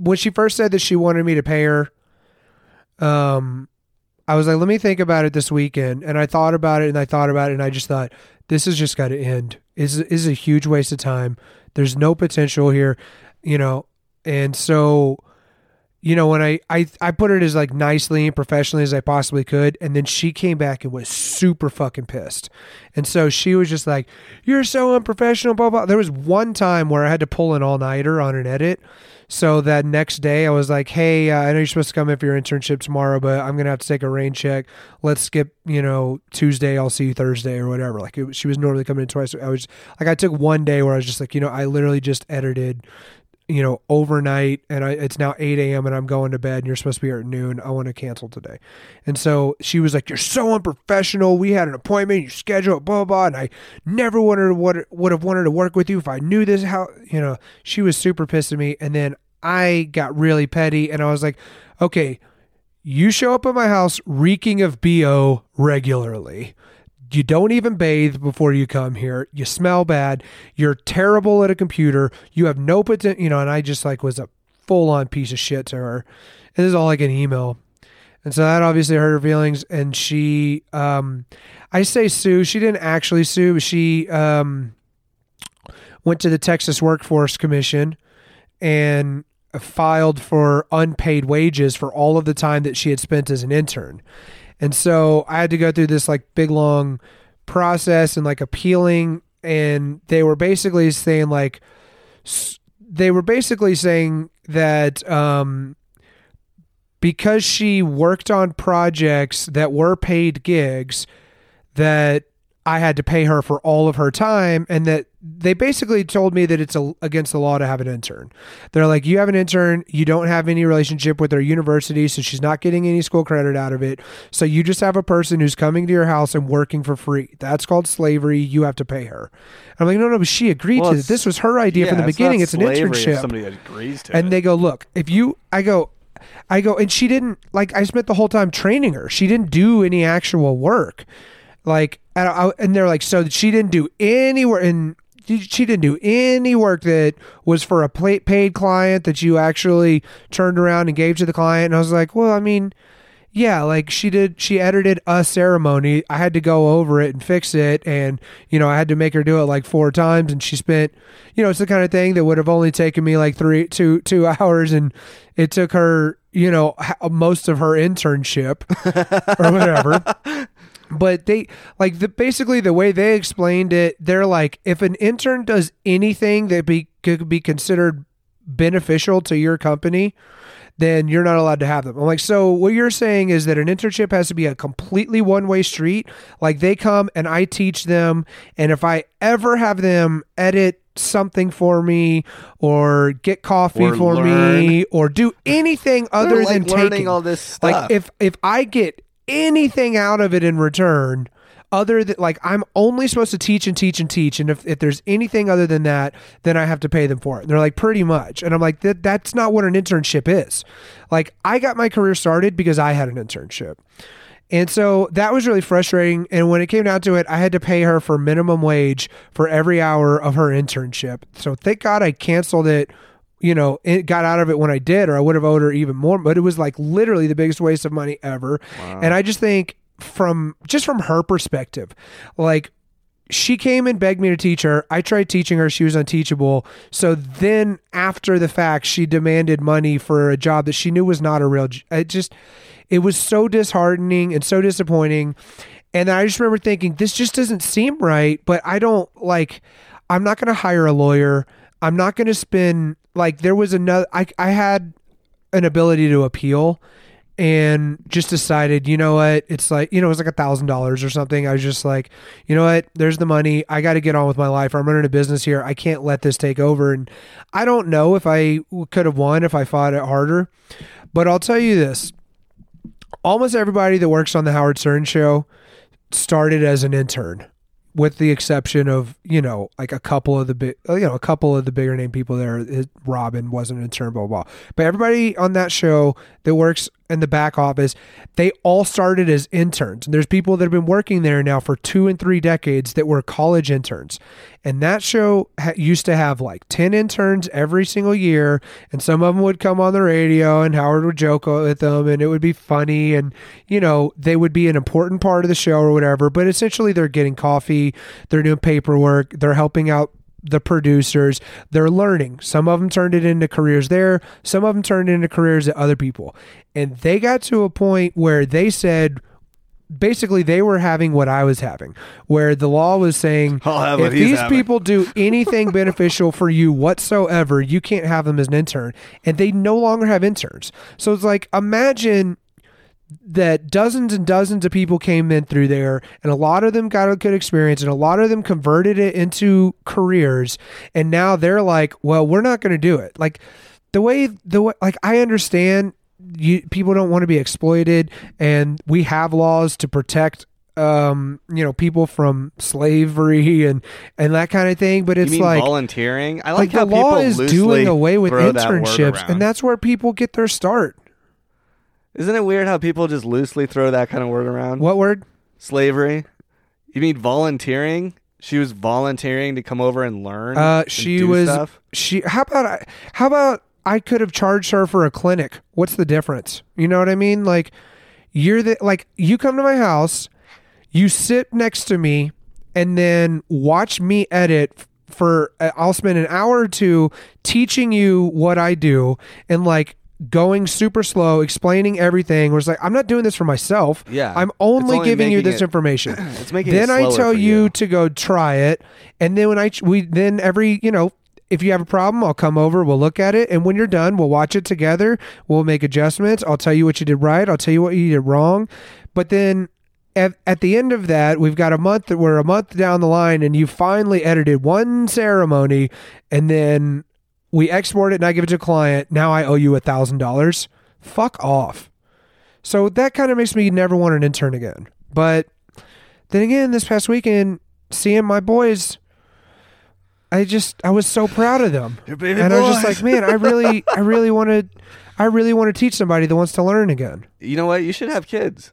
When she first said that she wanted me to pay her, um, I was like, "Let me think about it this weekend," and I thought about it and I thought about it, and I just thought, "This has just got to end. Is is a huge waste of time. There's no potential here, you know." And so you know, when I, I I put it as like nicely and professionally as I possibly could, and then she came back and was super fucking pissed, and so she was just like, "You're so unprofessional." Blah blah. There was one time where I had to pull an all nighter on an edit, so that next day I was like, "Hey, uh, I know you're supposed to come in for your internship tomorrow, but I'm gonna have to take a rain check. Let's skip, you know, Tuesday. I'll see you Thursday or whatever." Like it, she was normally coming in twice. I was like, I took one day where I was just like, you know, I literally just edited you know, overnight and I, it's now 8 a.m. and I'm going to bed and you're supposed to be here at noon. I want to cancel today. And so she was like, You're so unprofessional. We had an appointment, you scheduled, blah, blah, And I never wanted what would have wanted to work with you if I knew this. How, you know, she was super pissed at me. And then I got really petty and I was like, Okay, you show up at my house reeking of BO regularly you don't even bathe before you come here. You smell bad. You're terrible at a computer. You have no potential, you know. And I just like was a full on piece of shit to her. And this is all like an email. And so that obviously hurt her feelings. And she, um, I say sue. She didn't actually sue. She um, went to the Texas Workforce Commission and filed for unpaid wages for all of the time that she had spent as an intern. And so I had to go through this like big long process and like appealing. And they were basically saying like, they were basically saying that um, because she worked on projects that were paid gigs, that I had to pay her for all of her time and that they basically told me that it's a, against the law to have an intern. They're like, you have an intern, you don't have any relationship with their university, so she's not getting any school credit out of it. So you just have a person who's coming to your house and working for free. That's called slavery. You have to pay her. I'm like, no, no, but she agreed Well, to it. This was her idea Yeah, from the not beginning. It's, an internship. Somebody agrees to And it. they go, look, if you, I go, I go, and she didn't like. I spent the whole time training her. She didn't do any actual work. Like, and, I, and they're like, so she didn't do any work, and she didn't do any work that was for a paid client that you actually turned around and gave to the client. And I was like, well, I mean, yeah, like she did. She edited a ceremony. I had to go over it and fix it, and you know, I had to make her do it like four times. And she spent, you know, it's the kind of thing that would have only taken me like three, two, two hours, and it took her, you know, most of her internship or whatever. But they like the basically the way they explained it, they're like, if an intern does anything that be could be considered beneficial to your company, then you're not allowed to have them. I'm like, so what you're saying is that an internship has to be a completely one way street. Like they come and I teach them, and if I ever have them edit something for me or get coffee Or for me or do anything other like, than taking all this stuff. like if if I get anything out of it in return other than like I'm only supposed to teach and teach and teach and if, if there's anything other than that then I have to pay them for it. And they're like pretty much. And I'm like that that's not what an internship is. Like I got my career started because I had an internship. And so that was really frustrating. And when it came down to it I had to pay her for minimum wage for every hour of her internship. So thank God I canceled it you know, it got out of it when I did, or I would have owed her even more. But it was like literally the biggest waste of money ever. And I just think from just from her perspective, like she came and begged me to teach her. I tried teaching her. She was unteachable. So then after the fact, she demanded money for a job that she knew was not a real, it just, it was so disheartening and so disappointing. And I just remember thinking, this just doesn't seem right, but I don't like, I'm not going to hire a lawyer. I'm not going to spend, like, there was another, I, I had an ability to appeal and just decided, you know what? It's like, you know, it was like a thousand dollars or something. I was just like, you know what? There's the money. I got to get on with my life. I'm running a business here. I can't let this take over. And I don't know if I could have won if I fought it harder, but I'll tell you this almost everybody that works on the Howard Stern show started as an intern with the exception of you know like a couple of the big you know a couple of the bigger name people there robin wasn't in blah blah blah but everybody on that show that works in the back office they all started as interns. And there's people that have been working there now for two and three decades that were college interns. And that show ha- used to have like 10 interns every single year and some of them would come on the radio and howard would joke with them and it would be funny and you know they would be an important part of the show or whatever. But essentially they're getting coffee they're doing paperwork they're helping out the producers they're learning some of them turned it into careers there some of them turned it into careers at other people and they got to a point where they said basically they were having what I was having, where the law was saying if these having." people do anything beneficial for you whatsoever, you can't have them as an intern. And they no longer have interns. So it's like imagine that dozens and dozens of people came in through there and a lot of them got a good experience and a lot of them converted it into careers and now they're like well we're not going to do it. Like the way the way like i understand you people don't want to be exploited and we have laws to protect um you know people from slavery and and that kind of thing but you it's mean like volunteering? I like like, the law people is doing away with throw that internships and that's where people get their start Isn't it weird how people just loosely throw that kind of word around? what word Slavery? You mean volunteering? She was volunteering to come over and learn. Uh, and she do was. Stuff? She. How about I? How about I could have charged her for a clinic? What's the difference? You know what I mean? Like, you're the like you come to my house, you sit next to me, and then watch me edit. For uh, I'll spend an hour or two teaching you what I do, and like going super slow, explaining everything. Where it's like I'm not doing this for myself. Yeah. I'm only, only giving you this it- information. It's making then it I tell for you, to go try it, and then when I we then every you know if you have a problem, I'll come over, we'll look at it, and when you're done, we'll watch it together. We'll make adjustments. I'll tell you what you did right. I'll tell you what you did wrong. But then at, at the end of that, we've got a month we're a month down the line, and you finally edited one ceremony, and then we export it and I give it to a client. Now I owe you a thousand dollars. Fuck off. So that kind of makes me never want an intern again. But then again, this past weekend, seeing my boys, I just I was so proud of them, Your baby and I was just like, man, I really, I really want to, I really want to teach somebody that wants to learn again. You know what? You should have kids.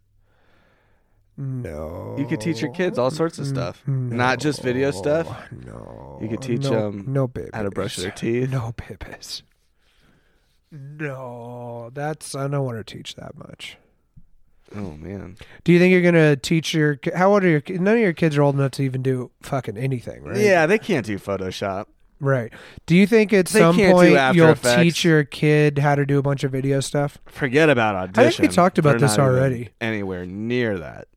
Mm. No, You could teach your kids all sorts of stuff, mm-hmm. not just video stuff. No, You could teach no, them no babies. how to brush their teeth. No babies. No, that's I don't want to teach that much. Oh man, Do you think you're gonna teach your? How old are your? ki- None of your kids are old enough to even do fucking anything, right? yeah, they can't do Photoshop. Right. Do you think at They some point After you'll Effects. teach your kid how to do a bunch of video stuff? Forget about audition. I think we talked about They're this not already. Anywhere near that.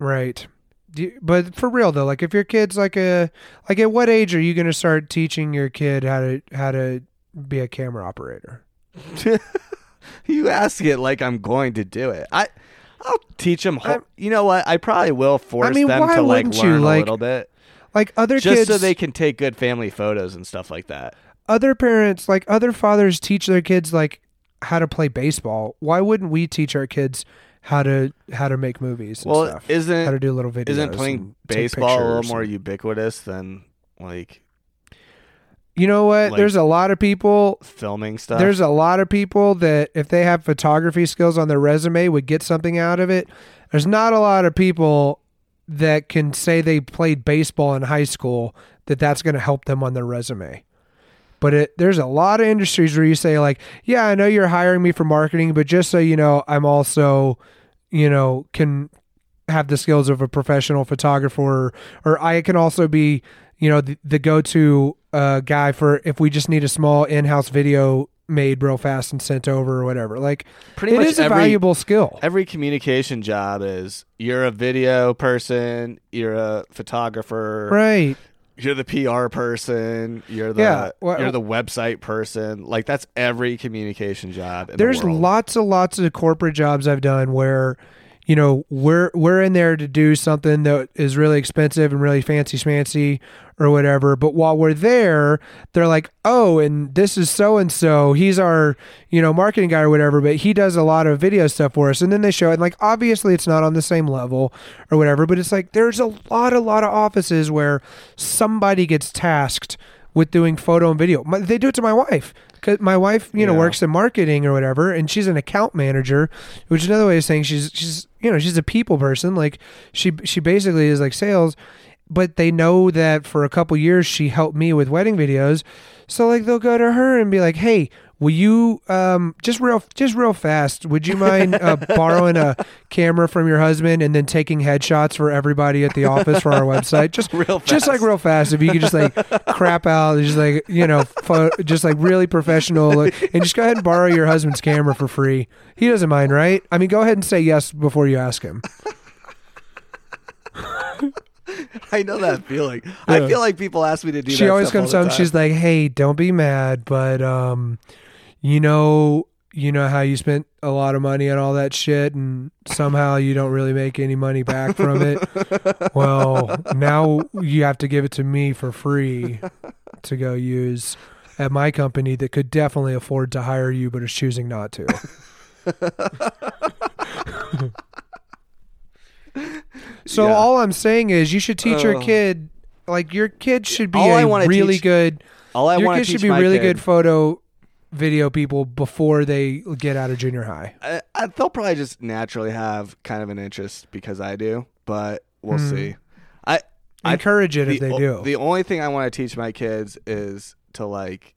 Right. You- but for real though, like if your kid's like a like at what age are you going to start teaching your kid how to how to be a camera operator? you ask it like I'm going to do it. I, I'll teach them. I'm- you know what? I probably will force mean, them to like wouldn't you? learn a Like, little bit, Like other just kids so they can take good family photos and stuff like that. other parents like other fathers teach their kids like how to play baseball. Why wouldn't we teach our kids how to how to make movies and Well, stuff? how to isn't do little videos? isn't playing baseball a little more ubiquitous than like You know what? like- There's a lot of people filming stuff? There's a lot of people that if they have photography skills on their resume would get something out of it. There's not a lot of people that can say they played baseball in high school that that's going to help them on their resume. But it, there's a lot of industries where you say like, yeah, I know you're hiring me for marketing, but just so you know, I'm also, you know, can have the skills of a professional photographer, or I can also be, you know, the, the go-to uh, guy for if we just need a small in-house video made real fast and sent over or whatever. Like, Pretty it much is a every- valuable skill. Every communication job is you're a video person, you're a photographer, Right. You're the PR person, you're the Yeah, well- you're the website person. Like that's every communication job. There's the lots and lots of corporate jobs I've done where, you know, we're we're in there to do something that is really expensive and really fancy schmancy or whatever. But while we're there, they're like, oh, and this is so and so. He's our, you know, marketing guy or whatever, but he does a lot of video stuff for us. And then they show it, and like obviously it's not on the same level or whatever, but it's like there's a lot, a lot of offices where somebody gets tasked with doing photo and video. They do it to my wife. Cause my wife, you know, works in marketing or whatever, and she's an account manager, which is another way of saying she's she's you know she's a people person. Like she she basically is like sales, but they know that for a couple years she helped me with wedding videos, so like they'll go to her and be like, hey. Will you um just real just real fast? Would you mind uh, borrowing a camera from your husband and then taking headshots for everybody at the office for our website? Just Real fast. just like real fast. If you could just like crap out, just like you know, pho- just like really professional, like, and just go ahead and borrow your husband's camera for free. He doesn't mind, right? I mean, go ahead and say yes before you ask him. I know that feeling. I feel like people ask me to do. she that always comes home. She's like, "Hey, don't be mad, but um, you know, you know how you spent a lot of money on all that shit, and somehow you don't really make any money back from it. well, now you have to give it to me for free to go use." At my company, that could definitely afford to hire you, but is choosing not to. so Yeah. all I'm saying is, you should teach your Oh. kid, like your kid should be All I a really teach- good all I your want to kids teach should be really kid- good photo video people before they get out of junior high. I, I, they'll probably just naturally have kind of an interest because I do, but we'll Hmm. see. I I- Encourage it the, if they do. The only thing I want to teach my kids is to like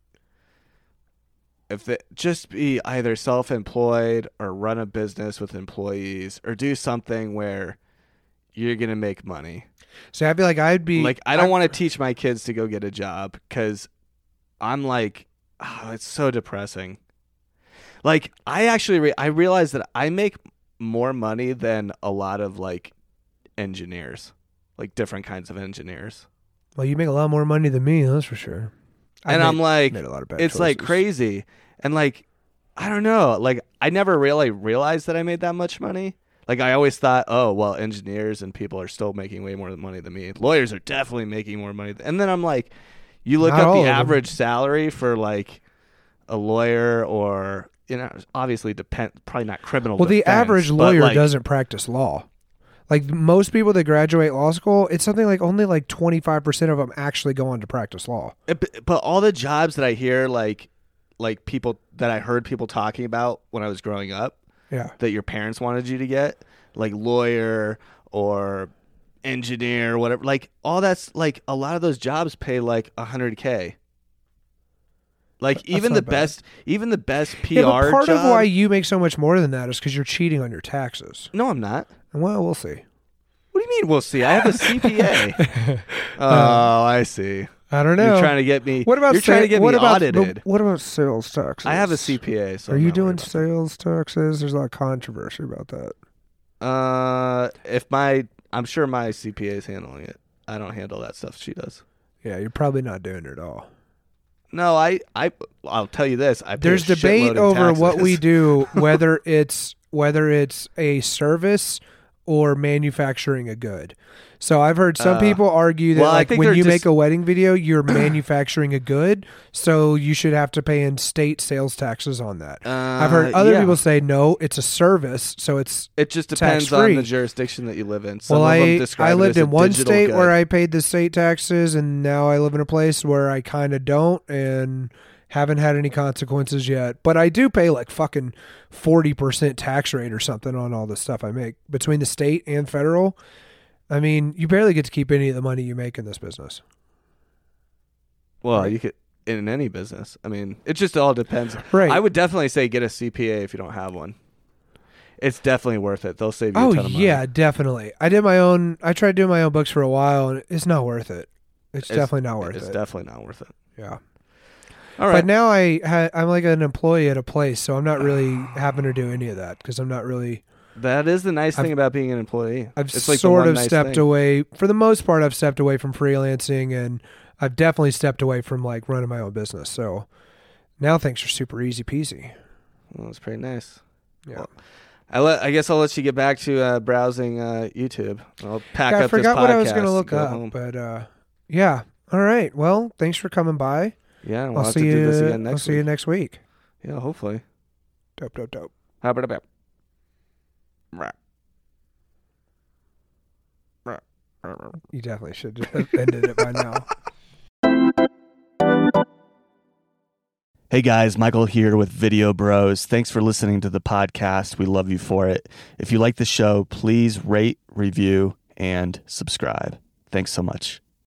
if they just be either self-employed or run a business with employees or do something where you're going to make money. so I feel like I'd be like I don't want to teach my kids to go get a job cuz I'm like oh, it's so depressing. Like I actually re- I realize that I make more money than a lot of like engineers, like different kinds of engineers. Well, you make a lot more money than me, that's for sure. I and made- I'm like, made a lot of bad it's like crazy, and like, I don't know, like I never really realized that I made that much money. Like I always thought, oh well, engineers and people are still making way more money than me. Lawyers are definitely making more money, and then I'm like, you look Not up all the of average salary for like a lawyer or you know, obviously depend probably not criminal. Well, the defense, average but, lawyer like, doesn't practice law. Like most people that graduate law school, it's something like only like 25% of them actually go on to practice law. But, but all the jobs that I hear, like, like people that I heard people talking about when I was growing up, Yeah. that your parents wanted you to get, like lawyer or engineer, whatever. Like all that's like a lot of those jobs pay like a hundred k. Like That's even the bad. best, even the best PR Yeah, but part job. of why you make so much more than that is because you're cheating on your taxes. no, I'm not. Well, we'll see. What do you mean? We'll see. I have a CPA. oh, I see. I don't know. You're trying to get me. what about You're trying to get what me about, audited. What about sales taxes? I have a CPA. So Are I'm you doing sales taxes? There's a lot of controversy about that. Uh, if my, I'm sure my CPA is handling it. I don't handle that stuff. She does. Yeah, you're probably not doing it at all. No, I, I, I'll tell you this. I There's debate over what we do, whether it's whether it's a service or manufacturing a good. So I've heard some Uh, people argue that well, like when you just- make a wedding video, you're manufacturing a good, so you should have to pay in state sales taxes on that. I've heard Uh, other yeah. people say no, it's a service, so it's It just depends on tax-free. the jurisdiction that you live in. Some well, of them I I lived in one state good. where I paid the state taxes, and now I live in a place where I kind of don't, and haven't had any consequences yet. But I do pay like fucking forty percent tax rate or something on all the stuff I make between the state and federal. I mean, you barely get to keep any of the money you make in this business. Well, you could in any business. I mean, it just all depends. Right. I would definitely say get a CPA if you don't have one. It's definitely worth it. They'll save you Oh a ton of money. yeah, definitely. I did my own. I tried doing my own books for a while, and it's not worth it. It's, It's- definitely not worth It's it. It's definitely not worth it. yeah. All right. But now I ha- I'm like an employee at a place, so I'm not really having to do any of that because I'm not really. That is the nice I've- thing about being an employee. I've it's like sort of nice stepped thing. away. For the most part, I've stepped away from freelancing, and I've definitely stepped away from like running my own business. So now things are super easy peasy. Well, that's pretty nice. Yeah. Well, I let. I guess I'll let you get back to uh, browsing uh, YouTube. I'll pack Yeah, I forgot what I was going to look go up, home. but uh, yeah. All right. Well, thanks for coming by. Yeah, we'll I'll have see to you. this again I'll next see you week. next week. Yeah, hopefully. Dope, dope, dope. How about about? You definitely should have ended it by now. Hey guys, Michael here with Video Bros. Thanks for listening to the podcast. We love you for it. If you like the show, please rate, review, and subscribe. Thanks so much.